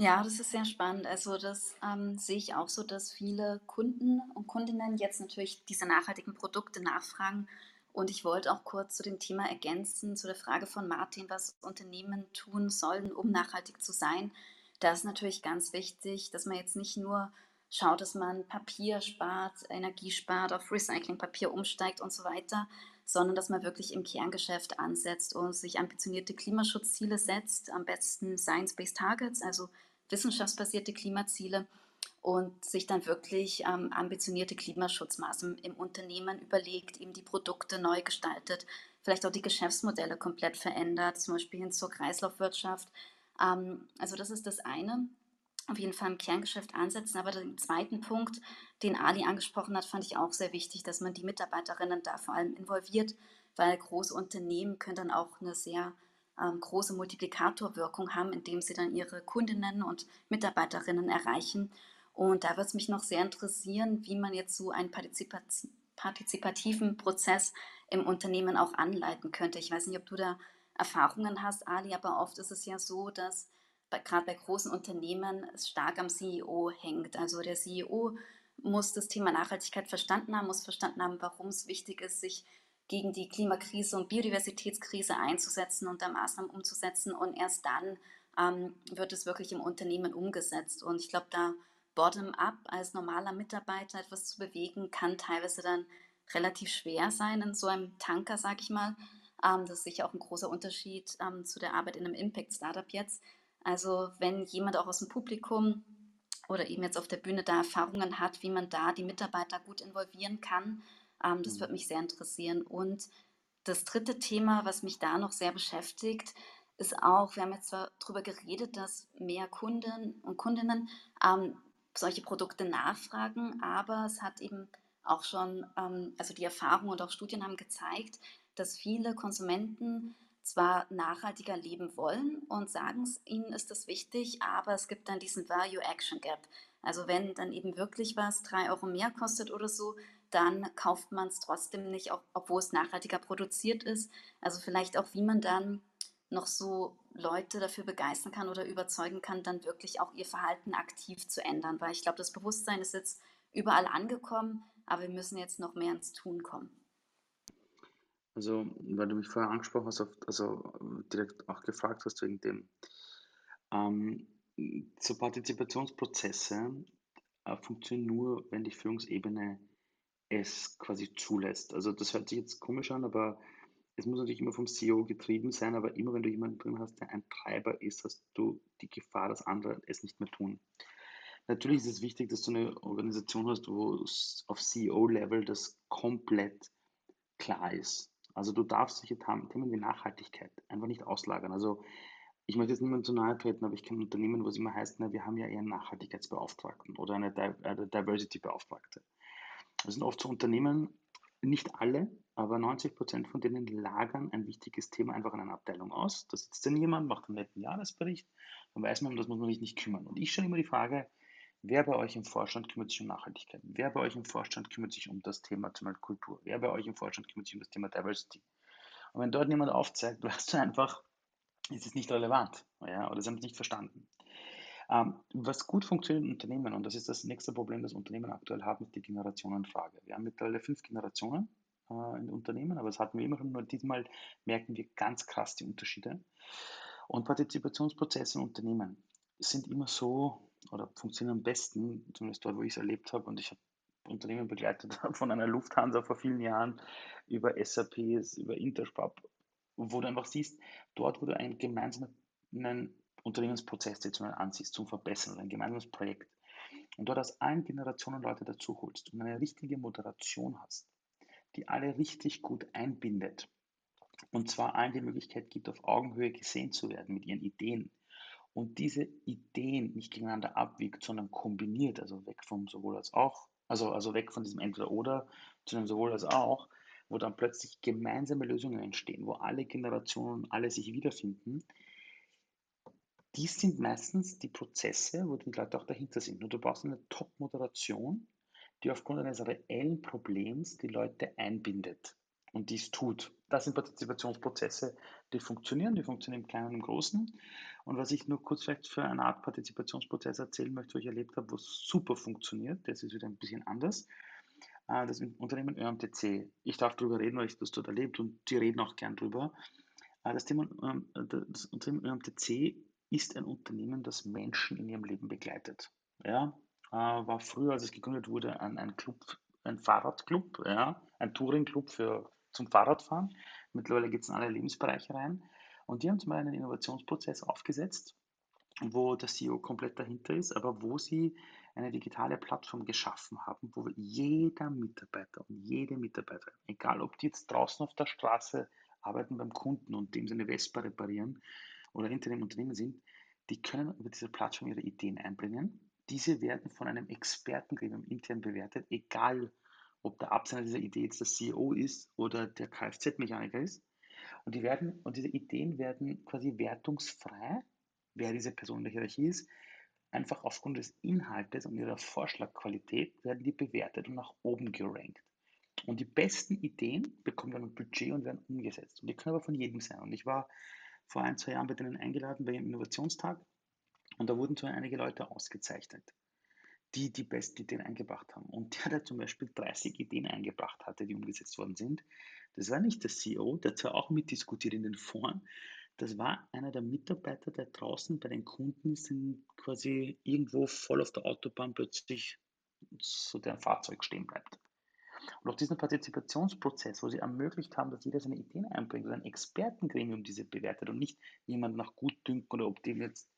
Ja, das ist sehr spannend. Also das ähm, sehe ich auch so, dass viele Kunden und Kundinnen jetzt natürlich diese nachhaltigen Produkte nachfragen. Und ich wollte auch kurz zu dem Thema ergänzen, zu der Frage von Martin, was Unternehmen tun sollen, um nachhaltig zu sein. Da ist natürlich ganz wichtig, dass man jetzt nicht nur schaut, dass man Papier spart, Energie spart, auf Recyclingpapier umsteigt und so weiter, sondern dass man wirklich im Kerngeschäft ansetzt und sich ambitionierte Klimaschutzziele setzt, am besten Science-Based Targets, also wissenschaftsbasierte Klimaziele und sich dann wirklich ähm, ambitionierte Klimaschutzmaßnahmen im Unternehmen überlegt, eben die Produkte neu gestaltet, vielleicht auch die Geschäftsmodelle komplett verändert, zum Beispiel hin zur Kreislaufwirtschaft. Ähm, also das ist das eine. Auf jeden Fall im Kerngeschäft ansetzen. Aber den zweiten Punkt, den Ali angesprochen hat, fand ich auch sehr wichtig, dass man die Mitarbeiterinnen da vor allem involviert, weil große Unternehmen können dann auch eine sehr ähm, große Multiplikatorwirkung haben, indem sie dann ihre Kundinnen und Mitarbeiterinnen erreichen. Und da wird es mich noch sehr interessieren, wie man jetzt so einen Partizipaz partizipativen Prozess im Unternehmen auch anleiten könnte. Ich weiß nicht, ob du da Erfahrungen hast, Ali, aber oft ist es ja so, dass gerade bei großen Unternehmen stark am CEO hängt. Also der CEO muss das Thema Nachhaltigkeit verstanden haben, muss verstanden haben, warum es wichtig ist, sich gegen die Klimakrise und Biodiversitätskrise einzusetzen und da Maßnahmen umzusetzen. Und erst dann ähm, wird es wirklich im Unternehmen umgesetzt. Und ich glaube, da bottom-up als normaler Mitarbeiter etwas zu bewegen, kann teilweise dann relativ schwer sein in so einem Tanker, sag ich mal. Ähm, das ist sicher auch ein großer Unterschied ähm, zu der Arbeit in einem Impact-Startup jetzt. Also wenn jemand auch aus dem Publikum oder eben jetzt auf der Bühne da Erfahrungen hat, wie man da die Mitarbeiter gut involvieren kann, ähm, das mhm. würde mich sehr interessieren. Und das dritte Thema, was mich da noch sehr beschäftigt, ist auch, wir haben jetzt zwar darüber geredet, dass mehr Kunden und Kundinnen ähm, solche Produkte nachfragen, aber es hat eben auch schon, ähm, also die Erfahrung und auch Studien haben gezeigt, dass viele Konsumenten zwar nachhaltiger leben wollen und sagen es, ihnen ist das wichtig, aber es gibt dann diesen Value-Action-Gap. Also wenn dann eben wirklich was drei Euro mehr kostet oder so, dann kauft man es trotzdem nicht, obwohl es nachhaltiger produziert ist. Also vielleicht auch, wie man dann noch so Leute dafür begeistern kann oder überzeugen kann, dann wirklich auch ihr Verhalten aktiv zu ändern. Weil ich glaube, das Bewusstsein ist jetzt überall angekommen, aber wir müssen jetzt noch mehr ins Tun kommen. Also, weil du mich vorher angesprochen hast, also direkt auch gefragt hast wegen dem, ähm, so Partizipationsprozesse äh, funktionieren nur, wenn die Führungsebene es quasi zulässt. Also das hört sich jetzt komisch an, aber es muss natürlich immer vom CEO getrieben sein, aber immer wenn du jemanden drin hast, der ein Treiber ist, hast du die Gefahr, dass andere es nicht mehr tun. Natürlich ist es wichtig, dass du eine Organisation hast, wo auf CEO-Level das komplett klar ist. Also du darfst solche Themen wie Nachhaltigkeit einfach nicht auslagern. Also ich möchte jetzt niemandem zu nahe treten, aber ich kenne Unternehmen, wo es immer heißt, na, wir haben ja eher einen Nachhaltigkeitsbeauftragten oder eine, Diversity-Beauftragte. Das sind oft so Unternehmen, nicht alle, aber 90 Prozent von denen lagern ein wichtiges Thema einfach in einer Abteilung aus. Da sitzt dann jemand, macht einen netten Jahresbericht, dann weiß man, das muss man sich nicht kümmern. Und ich stelle immer die Frage, wer bei euch im Vorstand kümmert sich um Nachhaltigkeit? Wer bei euch im Vorstand kümmert sich um das Thema zum Beispiel Kultur? Wer bei euch im Vorstand kümmert sich um das Thema Diversity? Und wenn dort niemand aufzeigt, weißt du einfach, ist es nicht relevant ja, oder sie haben es nicht verstanden. Ähm, was gut funktioniert in Unternehmen, und das ist das nächste Problem, das Unternehmen aktuell haben, ist die Generationenfrage. Wir haben mittlerweile fünf Generationen äh, in Unternehmen, aber das hatten wir immer schon, nur diesmal merken wir ganz krass die Unterschiede. Und Partizipationsprozesse in Unternehmen sind immer so oder funktionieren am besten, zumindest dort, wo ich es erlebt habe, und ich habe Unternehmen begleitet von einer Lufthansa vor vielen Jahren über SAPs, über Interspap, wo du einfach siehst, dort, wo du einen gemeinsamen Unternehmensprozess jetzt ansiehst zum Verbessern oder ein gemeinsames Projekt und dort aus allen Generationen Leute dazu holst und eine richtige Moderation hast, die alle richtig gut einbindet und zwar allen die Möglichkeit gibt, auf Augenhöhe gesehen zu werden mit ihren Ideen und diese Ideen nicht gegeneinander abwiegt, sondern kombiniert, also weg vom sowohl als auch, also, also weg von diesem Entweder-Oder einem sowohl als auch, wo dann plötzlich gemeinsame Lösungen entstehen, wo alle Generationen, alle sich wiederfinden, dies sind meistens die Prozesse, wo die Leute auch dahinter sind. Nur du brauchst eine Top-Moderation, die aufgrund eines reellen Problems die Leute einbindet und dies tut. Das sind Partizipationsprozesse, die funktionieren, die funktionieren im Kleinen und im Großen. Und was ich nur kurz vielleicht für eine Art Partizipationsprozess erzählen möchte, wo ich erlebt habe, wo es super funktioniert, das ist wieder ein bisschen anders. Äh, das Unternehmen ÖMTC. Ich darf darüber reden, weil ich das dort erlebt und die reden auch gern drüber. Äh, das, Thema, ähm, das Unternehmen ÖMTC ist ein Unternehmen, das Menschen in ihrem Leben begleitet. Ja, äh, war früher, als es gegründet wurde, ein, Club, ein Fahrradclub, ja, ein Touringclub für, zum Fahrradfahren. Mittlerweile geht es in alle Lebensbereiche rein. Und die haben zum Beispiel einen Innovationsprozess aufgesetzt, wo der CEO komplett dahinter ist, aber wo sie eine digitale Plattform geschaffen haben, wo jeder Mitarbeiter und jede Mitarbeiterin, egal ob die jetzt draußen auf der Straße arbeiten beim Kunden und dem seine Vespa reparieren oder hinter dem Unternehmen sind, die können über diese Plattform ihre Ideen einbringen. Diese werden von einem Expertengremium intern bewertet, egal ob der Absender dieser Idee jetzt der CEO ist oder der Kfz-Mechaniker ist. Und die werden, und diese Ideen werden quasi wertungsfrei, wer diese Person in der Hierarchie ist, einfach aufgrund des Inhaltes und ihrer Vorschlagqualität werden die bewertet und nach oben gerankt. Und die besten Ideen bekommen dann ein Budget und werden umgesetzt. Und die können aber von jedem sein. Und ich war vor ein, zwei Jahren bei denen eingeladen bei ihrem Innovationstag und da wurden so einige Leute ausgezeichnet, die die besten Ideen eingebracht haben. Und der, der zum Beispiel 30 Ideen eingebracht hatte, die umgesetzt worden sind, das war nicht der CEO, der zwar auch mitdiskutiert in den Foren, das war einer der Mitarbeiter, der draußen bei den Kunden sind, quasi irgendwo voll auf der Autobahn plötzlich so der Fahrzeug stehen bleibt. Und auch diesen Partizipationsprozess, wo sie ermöglicht haben, dass jeder seine Ideen einbringt und ein Expertengremium diese bewertet und nicht jemand nach Gutdünken oder ob dem jetzt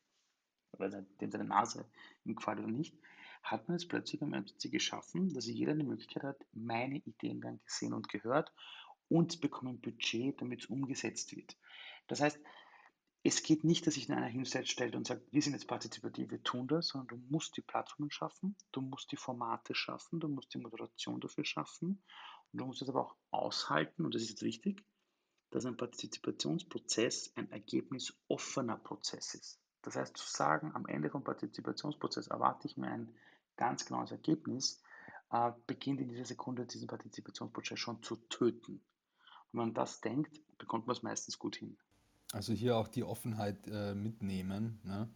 oder dem seine Nase ihm gefällt oder nicht, hat man es plötzlich am MCC geschaffen, dass jeder eine Möglichkeit hat, meine Ideen werden gesehen und gehört und bekommen Budget, damit es umgesetzt wird. Das heißt, es geht nicht, dass sich einer hinstellt und sagt, wir sind jetzt partizipativ, wir tun das, sondern du musst die Plattformen schaffen, du musst die Formate schaffen, du musst die Moderation dafür schaffen und du musst es aber auch aushalten, und das ist jetzt wichtig, dass ein Partizipationsprozess ein ergebnisoffener Prozess ist. Das heißt, zu sagen, am Ende vom Partizipationsprozess erwarte ich mir ein ganz genaues Ergebnis, äh, beginnt in dieser Sekunde diesen Partizipationsprozess schon zu töten. Und wenn man das denkt, bekommt man es meistens gut hin. Also hier auch die Offenheit äh, mitnehmen. Ne?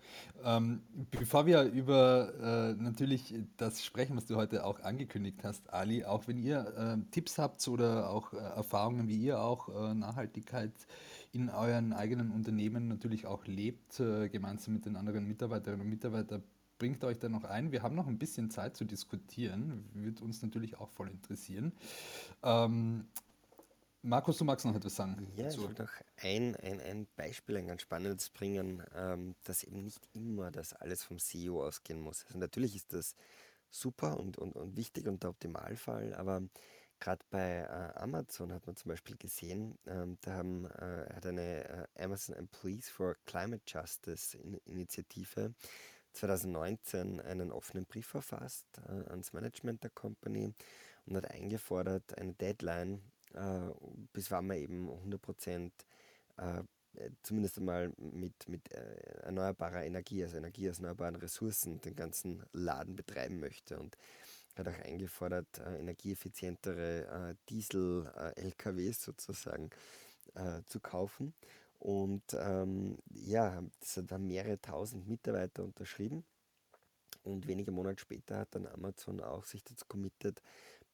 Ähm, bevor wir über äh, natürlich das sprechen, was du heute auch angekündigt hast, Ali, auch wenn ihr äh, Tipps habt oder auch äh, Erfahrungen, wie ihr auch äh, Nachhaltigkeit in euren eigenen Unternehmen natürlich auch lebt, äh, gemeinsam mit den anderen Mitarbeiterinnen und Mitarbeitern, bringt euch da noch ein. Wir haben noch ein bisschen Zeit zu diskutieren, würde uns natürlich auch voll interessieren. Ähm, Markus, du magst noch etwas sagen. Ja, ich wollte noch ein, ein, ein Beispiel, ein ganz spannendes bringen, ähm, dass eben nicht immer das alles vom CEO ausgehen muss. Also natürlich ist das super und, und, und wichtig und der Optimalfall, aber Gerade bei äh, Amazon hat man zum Beispiel gesehen, ähm, da haben, äh, hat eine äh, Amazon Employees for Climate Justice In Initiative 2019 einen offenen Brief verfasst äh, ans Management der Company und hat eingefordert, eine Deadline, äh, bis wann man eben 100 Prozent äh, zumindest einmal mit, mit äh, erneuerbarer Energie, also Energie aus erneuerbaren Ressourcen, den ganzen Laden betreiben möchte. Und hat auch eingefordert, äh, energieeffizientere äh, Diesel-LKWs sozusagen zu kaufen. Und ähm, ja, das haben mehrere tausend Mitarbeiter unterschrieben. Und wenige Monate später hat dann Amazon auch sich dazu committed,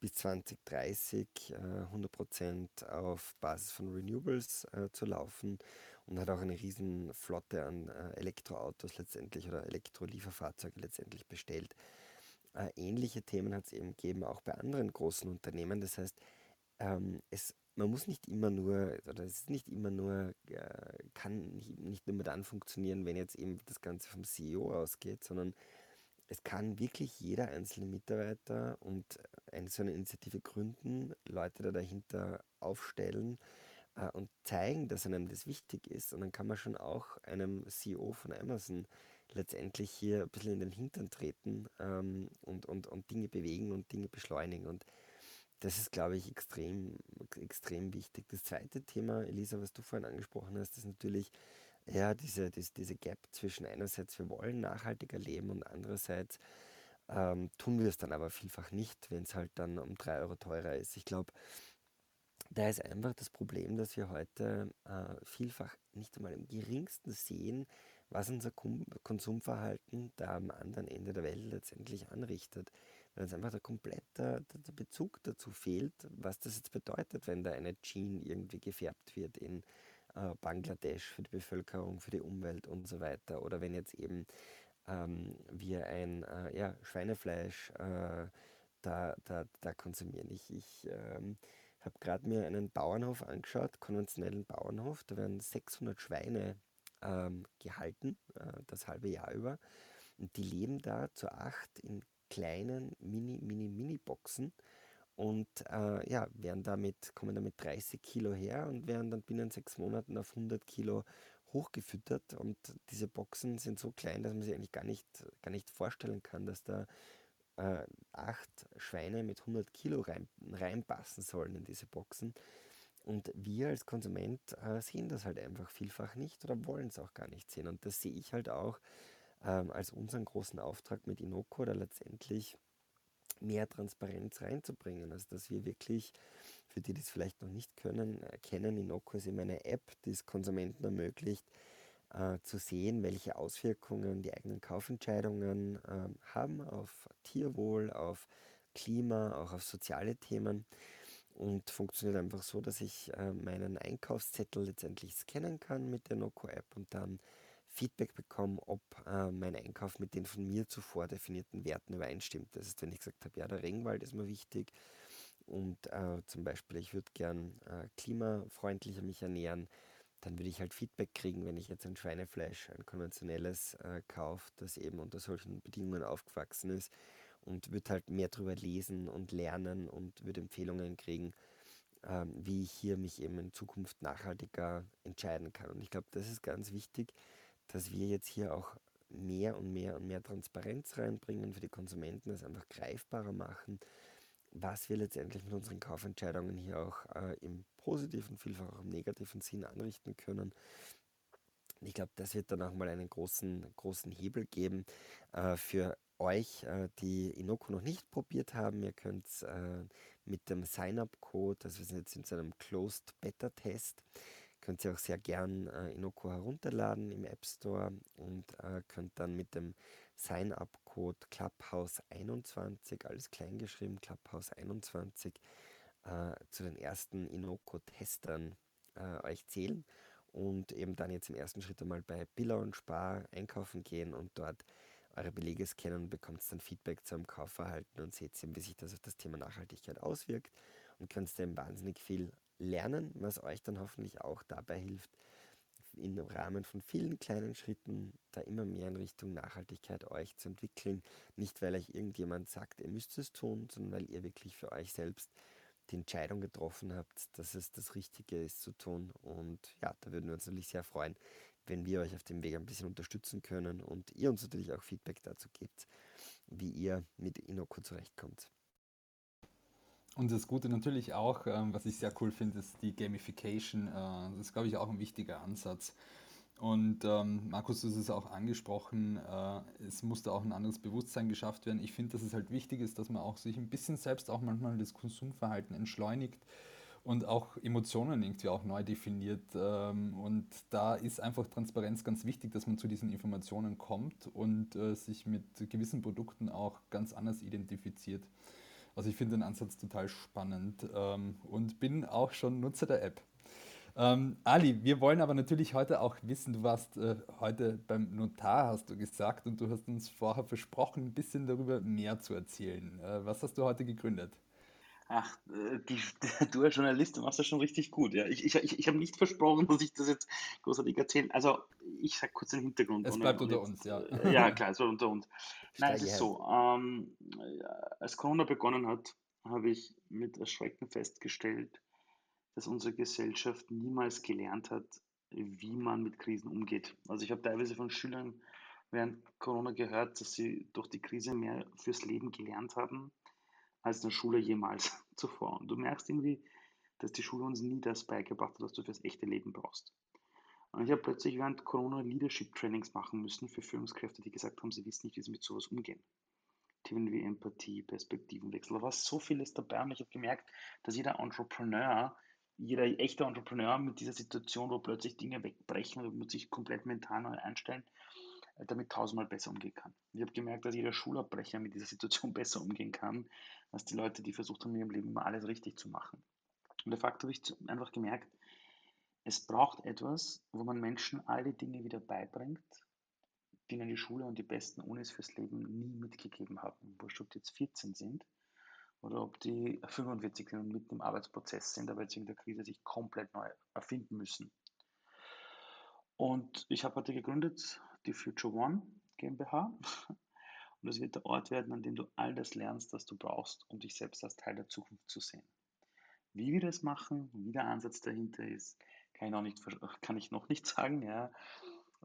bis 2030 äh, 100% auf Basis von Renewables äh, zu laufen und hat auch eine riesen Flotte an äh, Elektroautos letztendlich oder Elektrolieferfahrzeuge letztendlich bestellt. Äh, ähnliche Themen hat es eben gegeben, auch bei anderen großen Unternehmen. Das heißt, ähm, es man muss nicht immer nur, oder es ist nicht immer nur, äh, kann nicht, nur dann funktionieren, wenn jetzt eben das Ganze vom CEO ausgeht, sondern es kann wirklich jeder einzelne Mitarbeiter und eine so eine Initiative gründen, Leute da dahinter aufstellen äh, und zeigen, dass einem das wichtig ist. Und dann kann man schon auch einem CEO von Amazon letztendlich hier ein bisschen in den Hintern treten ähm, und, und, und Dinge bewegen und Dinge beschleunigen. Und das ist, glaube ich, extrem, extrem wichtig. Das zweite Thema, Elisa, was du vorhin angesprochen hast, ist natürlich ja, diese, diese, diese Gap zwischen einerseits, wir wollen nachhaltiger leben und andererseits ähm, tun wir es dann aber vielfach nicht, wenn es halt dann um drei Euro teurer ist. Ich glaube, da ist einfach das Problem, dass wir heute äh, vielfach nicht einmal im geringsten sehen, was unser Konsumverhalten da am anderen Ende der Welt letztendlich anrichtet. Weil uns einfach der komplette der Bezug dazu fehlt, was das jetzt bedeutet, wenn da eine Jeans irgendwie gefärbt wird in äh, Bangladesch für die Bevölkerung, für die Umwelt und so weiter. Oder wenn jetzt eben ähm, wir ein äh, ja, Schweinefleisch äh, da, da, da konsumieren. Ich, ich ähm, habe gerade mir einen Bauernhof angeschaut, konventionellen Bauernhof. Da werden 600 Schweine ähm, gehalten, äh, das halbe Jahr über. Und die leben da zu acht in kleinen Mini, Mini, Mini-Boxen und äh, ja, werden damit, kommen damit 30 Kilo her und werden dann binnen sechs Monaten auf 100 Kilo hochgefüttert. Und diese Boxen sind so klein, dass man sich eigentlich gar nicht, gar nicht vorstellen kann, dass da äh, acht Schweine mit 100 Kilo rein, reinpassen sollen in diese Boxen. Und wir als Konsument äh, sehen das halt einfach vielfach nicht oder wollen es auch gar nicht sehen. Und das sehe ich halt auch ähm, als unseren großen Auftrag mit Inoko, da letztendlich mehr Transparenz reinzubringen. Also dass wir wirklich, für die, die es vielleicht noch nicht können, erkennen, Inoko ist eben eine App, die es Konsumenten ermöglicht, äh, zu sehen, welche Auswirkungen die eigenen Kaufentscheidungen äh, haben auf Tierwohl, auf Klima, auch auf soziale Themen und funktioniert einfach so, dass ich äh, meinen Einkaufszettel letztendlich scannen kann mit der Noco-App und dann Feedback bekomme, ob äh, mein Einkauf mit den von mir zuvor definierten Werten übereinstimmt. Das ist, wenn ich gesagt habe, ja, der Regenwald ist mir wichtig und äh, zum Beispiel, ich würde gern klimafreundlicher mich ernähren, dann würde ich halt Feedback kriegen, wenn ich jetzt ein Schweinefleisch, ein konventionelles äh, kaufe, das eben unter solchen Bedingungen aufgewachsen ist und würde halt mehr darüber lesen und lernen und würde Empfehlungen kriegen, ähm, wie ich hier mich eben in Zukunft nachhaltiger entscheiden kann. Und ich glaube, das ist ganz wichtig, dass wir jetzt hier auch mehr und mehr und mehr Transparenz reinbringen für die Konsumenten, das einfach greifbarer machen, was wir letztendlich mit unseren Kaufentscheidungen hier auch äh, im positiven, vielfach auch im negativen Sinn anrichten können. Ich glaube, das wird dann auch mal einen großen, großen Hebel geben äh, für euch, äh, die Inoko noch nicht probiert haben. Ihr könnt äh, mit dem Sign-up-Code, also wir sind jetzt in so einem Closed Beta-Test, könnt ihr auch sehr gern äh, Inoko herunterladen im App Store und könnt dann mit dem Sign-up-Code Clubhouse21, alles kleingeschrieben, Clubhouse21, äh, zu den ersten Inoko-Testern euch zählen und eben dann jetzt im ersten Schritt einmal bei Billa und Spar einkaufen gehen und dort eure Belege scannen und bekommt dann Feedback zu eurem Kaufverhalten und seht, wie sich das auf das Thema Nachhaltigkeit auswirkt und könnt dann wahnsinnig viel lernen, was euch dann hoffentlich auch dabei hilft, im Rahmen von vielen kleinen Schritten da immer mehr in Richtung Nachhaltigkeit euch zu entwickeln. Nicht, weil euch irgendjemand sagt, ihr müsst es tun, sondern weil ihr wirklich für euch selbst die Entscheidung getroffen habt, dass es das Richtige ist zu tun. Und ja, da würden wir uns natürlich sehr freuen, wenn wir euch auf dem Weg ein bisschen unterstützen können und ihr uns natürlich auch Feedback dazu gebt, wie ihr mit Inoko zurechtkommt. Und das Gute natürlich auch, ähm, was ich sehr cool finde, ist die Gamification. Äh, das ist, glaube ich, auch ein wichtiger Ansatz. Und ähm, Markus, du hast es auch angesprochen, äh, es musste auch ein anderes Bewusstsein geschafft werden. Ich finde, dass es halt wichtig ist, dass man auch sich ein bisschen selbst auch manchmal das Konsumverhalten entschleunigt und auch Emotionen irgendwie auch neu definiert. Ähm, und da ist einfach Transparenz ganz wichtig, dass man zu diesen Informationen kommt und äh, sich mit gewissen Produkten auch ganz anders identifiziert. Also ich finde den Ansatz total spannend ähm, und bin auch schon Nutzer der App. Ähm, Ali, wir wollen aber natürlich heute auch wissen, du warst äh, heute beim Notar, hast du gesagt, und du hast uns vorher versprochen, ein bisschen darüber mehr zu erzählen. Äh, was hast du heute gegründet? Ach, äh, die, du als Journalist, du machst das schon richtig gut. Ja. Ich, ich, ich, ich habe nicht versprochen, dass ich das jetzt großartig erzähle. Also, ich sage kurz den Hintergrund. Es bleibt unter uns, ja. Äh, ja, klar, es bleibt unter uns. Nein, es ist so. Ähm, als Corona begonnen hat, habe ich mit Erschrecken festgestellt, dass unsere Gesellschaft niemals gelernt hat, wie man mit Krisen umgeht. Also, ich habe teilweise von Schülern während Corona gehört, dass sie durch die Krise mehr fürs Leben gelernt haben als in der Schule jemals zuvor. Und du merkst irgendwie, dass die Schule uns nie das beigebracht hat, was du fürs echte Leben brauchst. Und ich habe plötzlich während Corona Leadership Trainings machen müssen für Führungskräfte, die gesagt haben, sie wissen nicht, wie sie mit sowas umgehen. Themen wie Empathie, Perspektivenwechsel, da war so vieles dabei und ich habe gemerkt, dass jeder Entrepreneur, jeder echte Entrepreneur mit dieser Situation, wo plötzlich Dinge wegbrechen und muss sich komplett mental neu einstellen, damit tausendmal besser umgehen kann. Ich habe gemerkt, dass jeder Schulabbrecher mit dieser Situation besser umgehen kann, als die Leute, die versucht haben, in ihrem Leben immer alles richtig zu machen. Und de facto habe ich einfach gemerkt, es braucht etwas, wo man Menschen all die Dinge wieder beibringt, die ihnen die Schule und die besten Unis fürs Leben nie mitgegeben haben. Wurscht, ob die jetzt 14 sind oder ob die 45 sind und mitten im Arbeitsprozess sind, aber jetzt wegen der Krise sich komplett neu erfinden müssen. Und ich habe heute gegründet die Future One GmbH. Und es wird der Ort werden, an dem du all das lernst, was du brauchst, um dich selbst als Teil der Zukunft zu sehen. Wie wir das machen, wie der Ansatz dahinter ist, kann ich noch nicht, kann ich noch nicht sagen. Ja.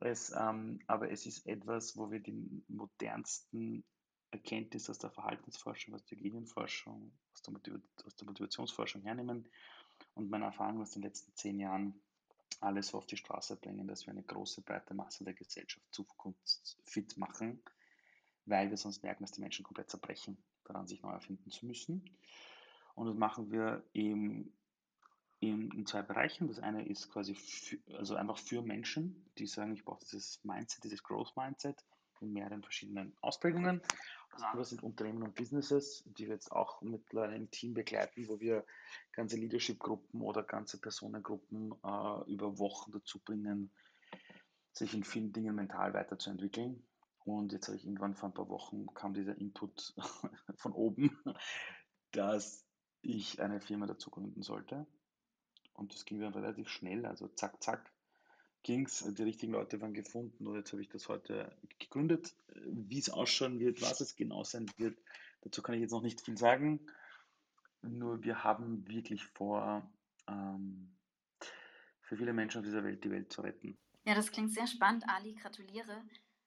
Es, ähm, aber es ist etwas, wo wir die modernsten Erkenntnisse aus der Verhaltensforschung, aus der Genienforschung, aus der, aus der Motivationsforschung hernehmen und meine Erfahrung aus den letzten zehn Jahren alles auf die Straße bringen, dass wir eine große, breite Masse der Gesellschaft zukunftsfit machen, weil wir sonst merken, dass die Menschen komplett zerbrechen, daran sich neu erfinden zu müssen. Und das machen wir eben in, in zwei Bereichen. Das eine ist quasi für, also einfach für Menschen, die sagen, ich brauche dieses Mindset, dieses Growth Mindset in mehreren verschiedenen Ausprägungen. Das andere sind Unternehmen und Businesses, die wir jetzt auch mittlerweile im Team begleiten, wo wir ganze Leadership-Gruppen oder ganze Personengruppen äh, über Wochen dazu bringen, sich in vielen Dingen mental weiterzuentwickeln. Und jetzt habe ich irgendwann vor ein paar Wochen kam dieser Input von oben, dass ich eine Firma dazu gründen sollte. Und das ging dann relativ schnell, also zack, zack ging es, die richtigen Leute waren gefunden und jetzt habe ich das heute gegründet. Wie es ausschauen wird, was es genau sein wird, dazu kann ich jetzt noch nicht viel sagen. Nur wir haben wirklich vor, ähm, für viele Menschen auf dieser Welt die Welt zu retten. Ja, das klingt sehr spannend, Ali. Gratuliere.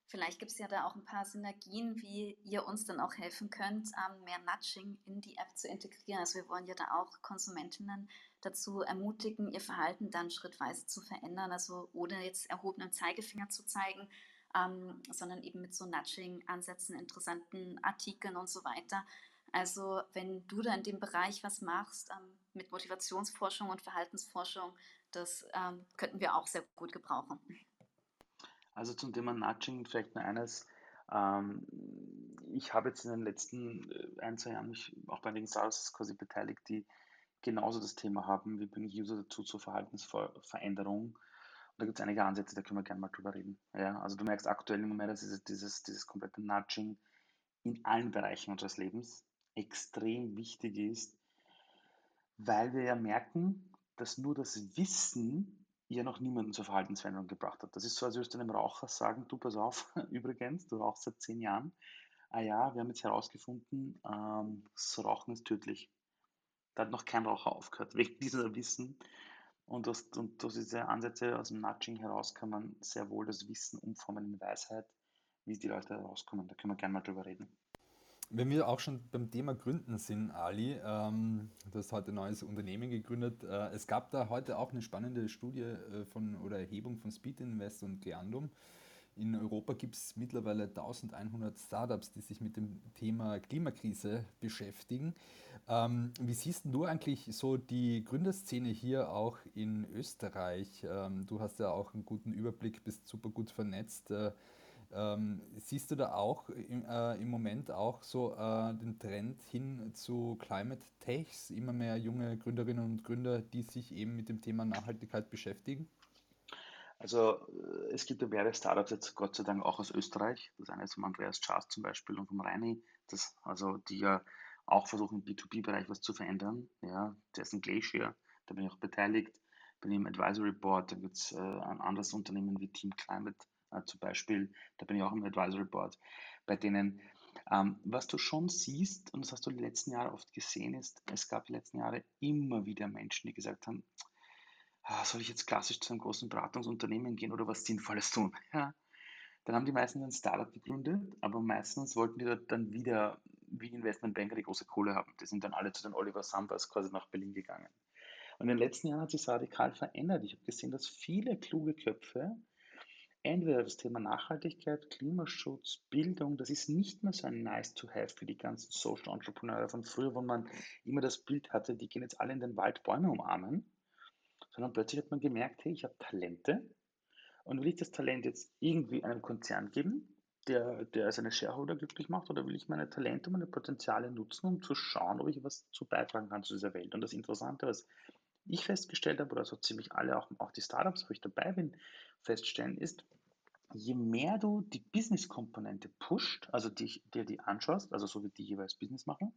Vielleicht gibt es ja da auch ein paar Synergien, wie ihr uns dann auch helfen könnt, ähm, mehr Nudging in die App zu integrieren. Also wir wollen ja da auch Konsumentinnen dazu ermutigen, ihr Verhalten dann schrittweise zu verändern, also ohne jetzt erhobenen Zeigefinger zu zeigen, ähm, sondern eben mit so Nudging-Ansätzen, interessanten Artikeln und so weiter. Also wenn du da in dem Bereich was machst ähm, mit Motivationsforschung und Verhaltensforschung, das ähm, könnten wir auch sehr gut gebrauchen. Also zum Thema Nudging vielleicht nur eines. Ähm, ich habe jetzt in den letzten äh, ein, zwei Jahren mich auch bei einigen Startups quasi beteiligt, die genauso das Thema haben, wie bringe ich User dazu zur Verhaltensveränderung. Und da gibt es einige Ansätze, da können wir gerne mal drüber reden. Ja, also du merkst aktuell immer mehr, dass dieses, dieses, dieses komplette Nudging in allen Bereichen unseres Lebens extrem wichtig ist, weil wir ja merken, dass nur das Wissen ja noch niemanden zur Verhaltensveränderung gebracht hat. Das ist so, als würdest du einem Raucher sagen, du pass auf, übrigens, du rauchst seit zehn Jahren. Ah ja, wir haben jetzt herausgefunden, ähm, das Rauchen ist tödlich. Da hat noch kein Raucher aufgehört, wegen dieser Wissen. Und durch, und durch diese Ansätze aus dem Nudging heraus kann man sehr wohl das Wissen umformen in Weisheit, wie die Leute rauskommen. Da können wir gerne mal drüber reden. Wenn wir auch schon beim Thema Gründen sind, Ali, ähm, du hast heute ein neues Unternehmen gegründet. Äh, es gab da heute auch eine spannende Studie äh, von oder Erhebung von Speed Invest und Geandum. In Europa gibt es mittlerweile 1100 Startups, die sich mit dem Thema Klimakrise beschäftigen. Ähm, wie siehst du eigentlich so die Gründerszene hier auch in Österreich? Ähm, du hast ja auch einen guten Überblick, bist super gut vernetzt. Äh, ähm, siehst du da auch im, äh, im Moment auch so äh, den Trend hin zu Climate Techs, immer mehr junge Gründerinnen und Gründer, die sich eben mit dem Thema Nachhaltigkeit beschäftigen? Also äh, es gibt ja mehrere Startups jetzt Gott sei Dank auch aus Österreich. Das eine ist vom Andreas Charles zum Beispiel und vom Reini, das, also die ja auch versuchen im B2B-Bereich was zu verändern. Ja, der ist ein Glacier, da bin ich auch beteiligt, bin im Advisory Board, da gibt es äh, ein anderes Unternehmen wie Team Climate äh, zum Beispiel, da bin ich auch im Advisory Board, bei denen, ähm, was du schon siehst, und das hast du die letzten Jahre oft gesehen, ist, es gab die letzten Jahre immer wieder Menschen, die gesagt haben, ah, soll ich jetzt klassisch zu einem großen Beratungsunternehmen gehen oder was Sinnvolles tun? Ja. Dann haben die meisten ein Startup gegründet, aber meistens wollten die dann wieder wie Investmentbanker die große Kohle haben. Die sind dann alle zu den Oliver Sambas quasi nach Berlin gegangen. Und in den letzten Jahren hat sich radikal verändert. Ich habe gesehen, dass viele kluge Köpfe entweder das Thema Nachhaltigkeit, Klimaschutz, Bildung, das ist nicht mehr so ein nice to have für die ganzen Social Entrepreneure von früher, wo man immer das Bild hatte, die gehen jetzt alle in den Wald Bäume umarmen, sondern plötzlich hat man gemerkt, hey, ich habe Talente und will ich das Talent jetzt irgendwie einem Konzern geben, der, der seine Shareholder glücklich macht, oder will ich meine Talente, meine Potenziale nutzen, um zu schauen, ob ich was zu beitragen kann zu dieser Welt. Und das Interessante, was ich festgestellt habe, oder so ziemlich alle, auch, auch die Startups, wo ich dabei bin, feststellen, ist, je mehr du die Business-Komponente pusht, also dir die, anschaust, also so wie die jeweils Business machen,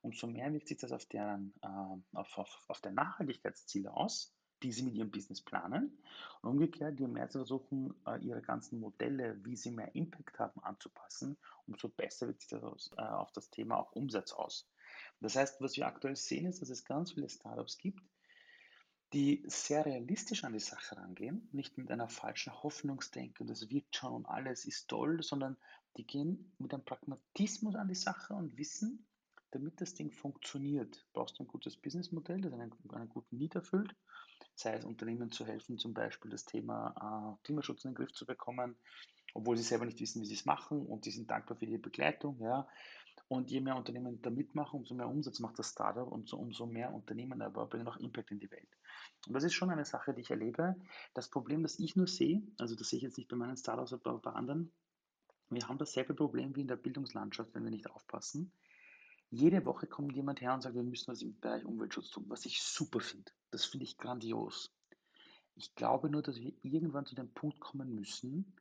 umso mehr wirkt sich das auf deren, äh, auf, auf, auf der Nachhaltigkeitsziele aus, die sie mit ihrem Business planen. Und umgekehrt, je mehr sie versuchen, äh, ihre ganzen Modelle, wie sie mehr Impact haben, anzupassen, umso besser wirkt sich das aus, äh, auf das Thema auch Umsatz aus. Das heißt, was wir aktuell sehen, ist, dass es ganz viele Startups gibt, die sehr realistisch an die Sache rangehen, nicht mit einer falschen Hoffnungsdenke, das wird schon und alles ist toll, sondern die gehen mit einem Pragmatismus an die Sache und wissen, damit das Ding funktioniert, brauchst du ein gutes Businessmodell, das einen, einen guten Need erfüllt, sei es Unternehmen zu helfen, zum Beispiel das Thema äh, Klimaschutz in den Griff zu bekommen, obwohl sie selber nicht wissen, wie sie es machen und die sind dankbar für die Begleitung. Ja. Und je mehr Unternehmen da mitmachen, umso mehr Umsatz macht das Startup und so, umso mehr Unternehmen aber bringen auch Impact in die Welt. Und das ist schon eine Sache, die ich erlebe. Das Problem, das ich nur sehe, also das sehe ich jetzt nicht bei meinen Startups, aber bei anderen, wir haben dasselbe Problem wie in der Bildungslandschaft, wenn wir nicht aufpassen. Jede Woche kommt jemand her und sagt, wir müssen was im Bereich Umweltschutz tun, was ich super finde. Das finde ich grandios. Ich glaube nur, dass wir irgendwann zu dem Punkt kommen müssen,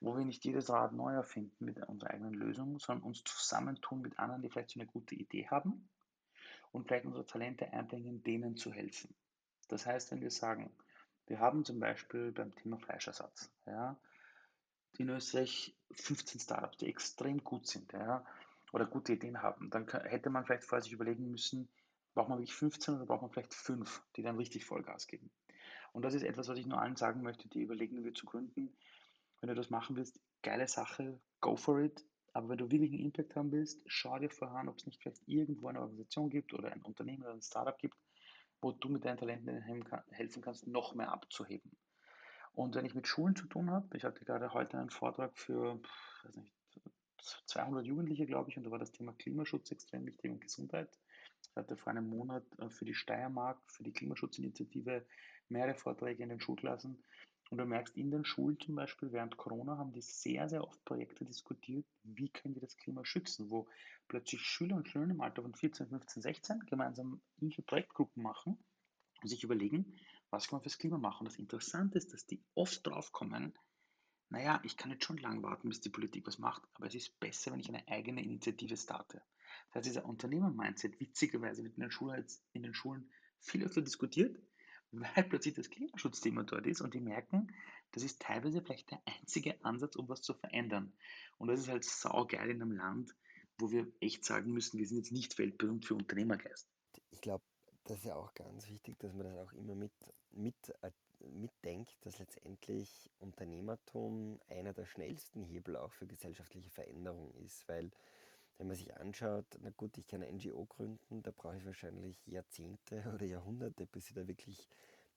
wo wir nicht jedes Rad neu erfinden mit unserer eigenen Lösung, sondern uns zusammentun mit anderen, die vielleicht so eine gute Idee haben und vielleicht unsere Talente einbringen, denen zu helfen. Das heißt, wenn wir sagen, wir haben zum Beispiel beim Thema Fleischersatz, ja, in Österreich 15 Startups, die extrem gut sind, ja, oder gute Ideen haben, dann hätte man vielleicht vorher sich überlegen müssen, braucht man wirklich 15 oder braucht man vielleicht 5, die dann richtig Vollgas geben. Und das ist etwas, was ich nur allen sagen möchte, die überlegen, wie zu gründen. Wenn du das machen willst, geile Sache, go for it. Aber wenn du wirklich einen Impact haben willst, schau dir vorher an, ob es nicht vielleicht irgendwo eine Organisation gibt oder ein Unternehmen oder ein Startup gibt, wo du mit deinen Talenten helfen kannst, noch mehr abzuheben. Und wenn ich mit Schulen zu tun habe, ich hatte gerade heute einen Vortrag für weiß nicht, 200 Jugendliche, glaube ich, und da war das Thema Klimaschutz extrem wichtig und Gesundheit. Ich hatte vor einem Monat äh, für die Steiermark, für die Klimaschutzinitiative mehrere Vorträge in den Schulklassen und du merkst, in den Schulen zum Beispiel während Corona haben die sehr, sehr oft Projekte diskutiert, wie können wir das Klima schützen, wo plötzlich Schüler und Schülerinnen im Alter von 14, 15, 16 gemeinsam irgendwelche Projektgruppen machen und sich überlegen, was kann man fürs Klima machen. Das Interessante ist, dass die oft drauf kommen, naja, ich kann jetzt schon lang warten, bis die Politik was macht, aber es ist besser, wenn ich eine eigene Initiative starte. Das heißt, dieser Unternehmer-Mindset, witzigerweise wird in den Schulen, in den Schulen viel öfter diskutiert, weil plötzlich das Klimaschutzthema dort ist und die merken, das ist teilweise vielleicht der einzige Ansatz, um was zu verändern. Und das ist halt saugeil in einem Land, wo wir echt sagen müssen, wir sind jetzt nicht weltberühmt für Unternehmergeist. Ich glaube, das ist ja auch ganz wichtig, dass man das auch immer mit, mit, äh, mitdenkt, dass letztendlich Unternehmertum einer der schnellsten Hebel auch für gesellschaftliche Veränderung ist, weil wenn man sich anschaut, na gut, ich kann eine NGO gründen, da brauche ich wahrscheinlich Jahrzehnte oder Jahrhunderte, bis ich da wirklich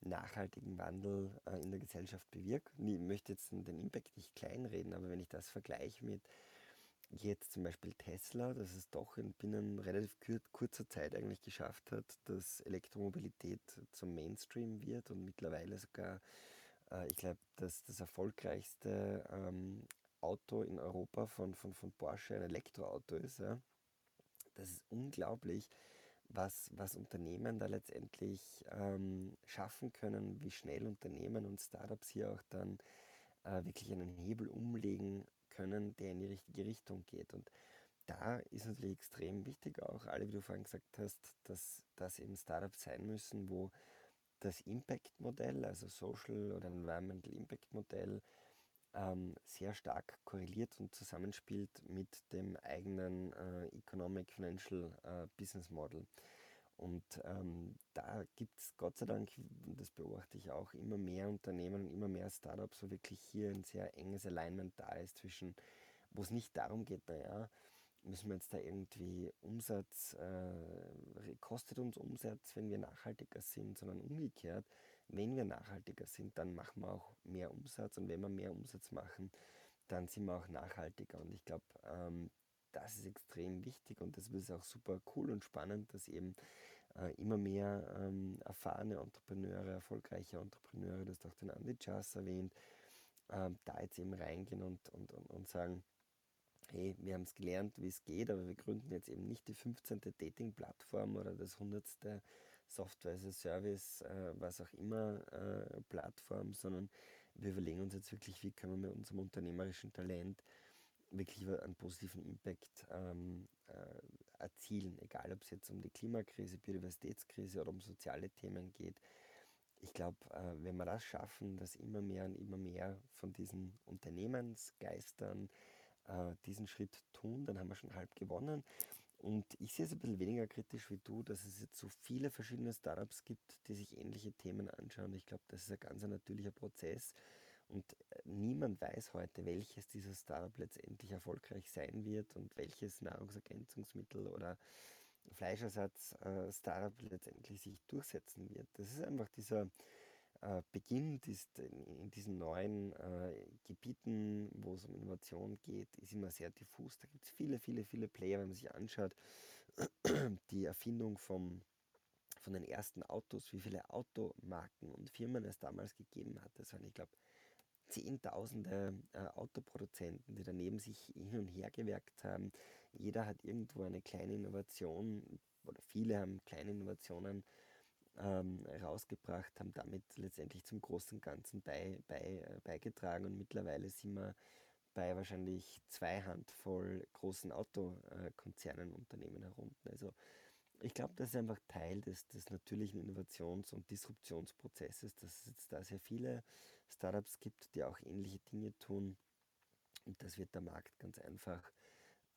nachhaltigen Wandel äh, in der Gesellschaft bewirke. Ich möchte jetzt den Impact nicht kleinreden, aber wenn ich das vergleiche mit jetzt zum Beispiel Tesla, dass es doch in binnen relativ kurzer Zeit eigentlich geschafft hat, dass Elektromobilität zum Mainstream wird und mittlerweile sogar, äh, ich glaube, dass das erfolgreichste ähm, Auto in Europa von, von, von Porsche ein Elektroauto ist. Ja. Das ist unglaublich, was, was Unternehmen da letztendlich ähm, schaffen können, wie schnell Unternehmen und Startups hier auch dann äh, wirklich einen Hebel umlegen können, der in die richtige Richtung geht. Und da ist natürlich extrem wichtig auch, alle, wie du vorhin gesagt hast, dass das eben Startups sein müssen, wo das Impact-Modell, also Social oder Environmental Impact-Modell, ähm, sehr stark korreliert und zusammenspielt mit dem eigenen äh, Economic Financial äh, Business Model. Und ähm, da gibt es Gott sei Dank, das beobachte ich auch, immer mehr Unternehmen und immer mehr Startups, wo wirklich hier ein sehr enges Alignment da ist zwischen, wo es nicht darum geht, naja, müssen wir jetzt da irgendwie Umsatz, äh, kostet uns Umsatz, wenn wir nachhaltiger sind, sondern umgekehrt, wenn wir nachhaltiger sind, dann machen wir auch mehr Umsatz und wenn wir mehr Umsatz machen, dann sind wir auch nachhaltiger. Und ich glaube, ähm, das ist extrem wichtig und das ist auch super cool und spannend, dass eben äh, immer mehr ähm, erfahrene Entrepreneure, erfolgreiche Entrepreneure, das hast auch den Andy Chas erwähnt, äh, da jetzt eben reingehen und, und, und, und sagen, hey, wir haben es gelernt, wie es geht, aber wir gründen jetzt eben nicht die 15. Dating-Plattform oder das 100. Software as a Service, äh, was auch immer, äh, Plattform, sondern wir überlegen uns jetzt wirklich, wie können wir mit unserem unternehmerischen Talent wirklich einen positiven Impact ähm, äh, erzielen, egal ob es jetzt um die Klimakrise, Biodiversitätskrise oder um soziale Themen geht. Ich glaube, äh, wenn wir das schaffen, dass immer mehr und immer mehr von diesen Unternehmensgeistern äh, diesen Schritt tun, dann haben wir schon halb gewonnen. Und ich sehe es ein bisschen weniger kritisch wie du, dass es jetzt so viele verschiedene Startups gibt, die sich ähnliche Themen anschauen. Ich glaube, das ist ein ganz natürlicher Prozess. Und äh, niemand weiß heute, welches dieser Startup letztendlich erfolgreich sein wird und welches Nahrungsergänzungsmittel oder Fleischersatz-Startup äh, letztendlich sich durchsetzen wird. Das ist einfach dieser äh, Beginn ist in, in diesen neuen äh, Gebieten, wo es um Innovation geht, ist immer sehr diffus. Da gibt es viele, viele, viele Player, wenn man sich anschaut, die Erfindung vom, von den ersten Autos, wie viele Automarken und Firmen es damals gegeben hat. Das waren, ich glaube, Zehntausende äh, Autoproduzenten, die daneben sich hin und her gewerkt haben. Jeder hat irgendwo eine kleine Innovation oder viele haben kleine Innovationen ähm, rausgebracht, haben damit letztendlich zum großen Ganzen bei, bei, äh, beigetragen und mittlerweile sind wir bei wahrscheinlich zwei Handvoll großen Autokonzernen, Unternehmen herunter. Also ich glaube, das ist einfach Teil des, des natürlichen Innovations- und Disruptionsprozesses, dass es jetzt da sehr viele Startups gibt, die auch ähnliche Dinge tun. Und das wird der Markt ganz einfach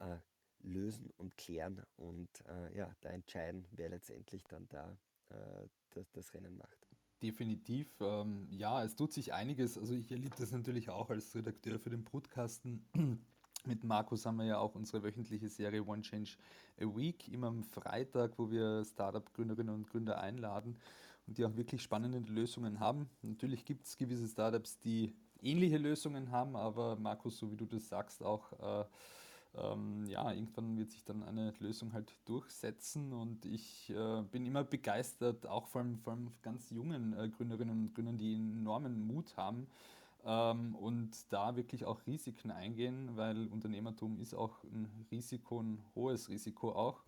äh, lösen und klären und äh, ja, da entscheiden, wer letztendlich dann da äh, das, das Rennen macht. Definitiv, ähm, ja, es tut sich einiges. Also ich erlebe das natürlich auch als Redakteur für den Brutkasten. Mit Markus haben wir ja auch unsere wöchentliche Serie One Change a Week, immer am Freitag, wo wir Startup-Gründerinnen und Gründer einladen und die auch wirklich spannende Lösungen haben. Natürlich gibt es gewisse Startups, die ähnliche Lösungen haben, aber Markus, so wie du das sagst, auch äh, ähm, ja, irgendwann wird sich dann eine Lösung halt durchsetzen und ich äh, bin immer begeistert, auch von, von ganz jungen äh, Gründerinnen und Gründern, die enormen Mut haben ähm, und da wirklich auch Risiken eingehen, weil Unternehmertum ist auch ein Risiko, ein hohes Risiko auch.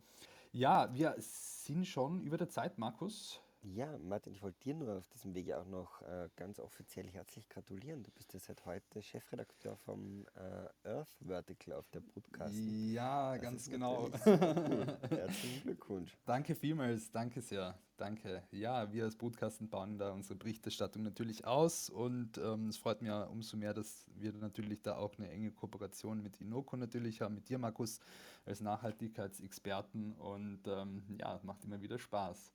Ja, wir sind schon über der Zeit, Markus. Ja, Martin, ich wollte dir nur auf diesem Wege auch noch äh, ganz offiziell herzlich gratulieren. Du bist ja seit heute Chefredakteur vom äh, Earth Vertical auf der Podcast. Ja, das ganz genau. Cool. Herzlichen Glückwunsch. Danke vielmals, danke sehr. Danke. Ja, wir als Podcasten bauen da unsere Berichterstattung natürlich aus und ähm, es freut mich umso mehr, dass wir natürlich da auch eine enge Kooperation mit Inoko natürlich haben, mit dir, Markus, als Nachhaltigkeitsexperten und ähm, ja, macht immer wieder Spaß.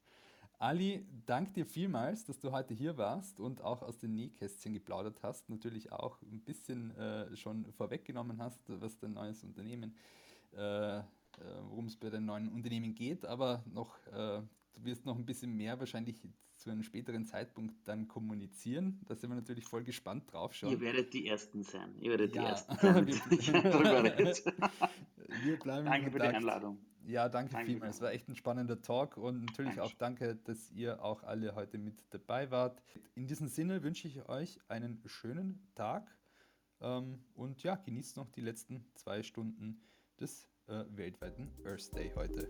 Ali, danke dir vielmals, dass du heute hier warst und auch aus den Nähkästchen geplaudert hast. Natürlich auch ein bisschen äh, schon vorweggenommen hast, was dein neues Unternehmen, äh, äh worum es bei deinem neuen Unternehmen geht, aber noch äh, du wirst noch ein bisschen mehr wahrscheinlich zu einem späteren Zeitpunkt dann kommunizieren. Da sind wir natürlich voll gespannt drauf schon. Ihr werdet die Ersten sein. Ihr werdet ja. die Ersten sein. wir, bleiben Danke für die Einladung. Ja, danke, danke vielmals. Es war echt ein spannender Talk und natürlich danke. auch danke, dass ihr auch alle heute mit dabei wart. In diesem Sinne wünsche ich euch einen schönen Tag ähm, und ja, genießt noch die letzten zwei Stunden des äh, weltweiten Earth Day heute.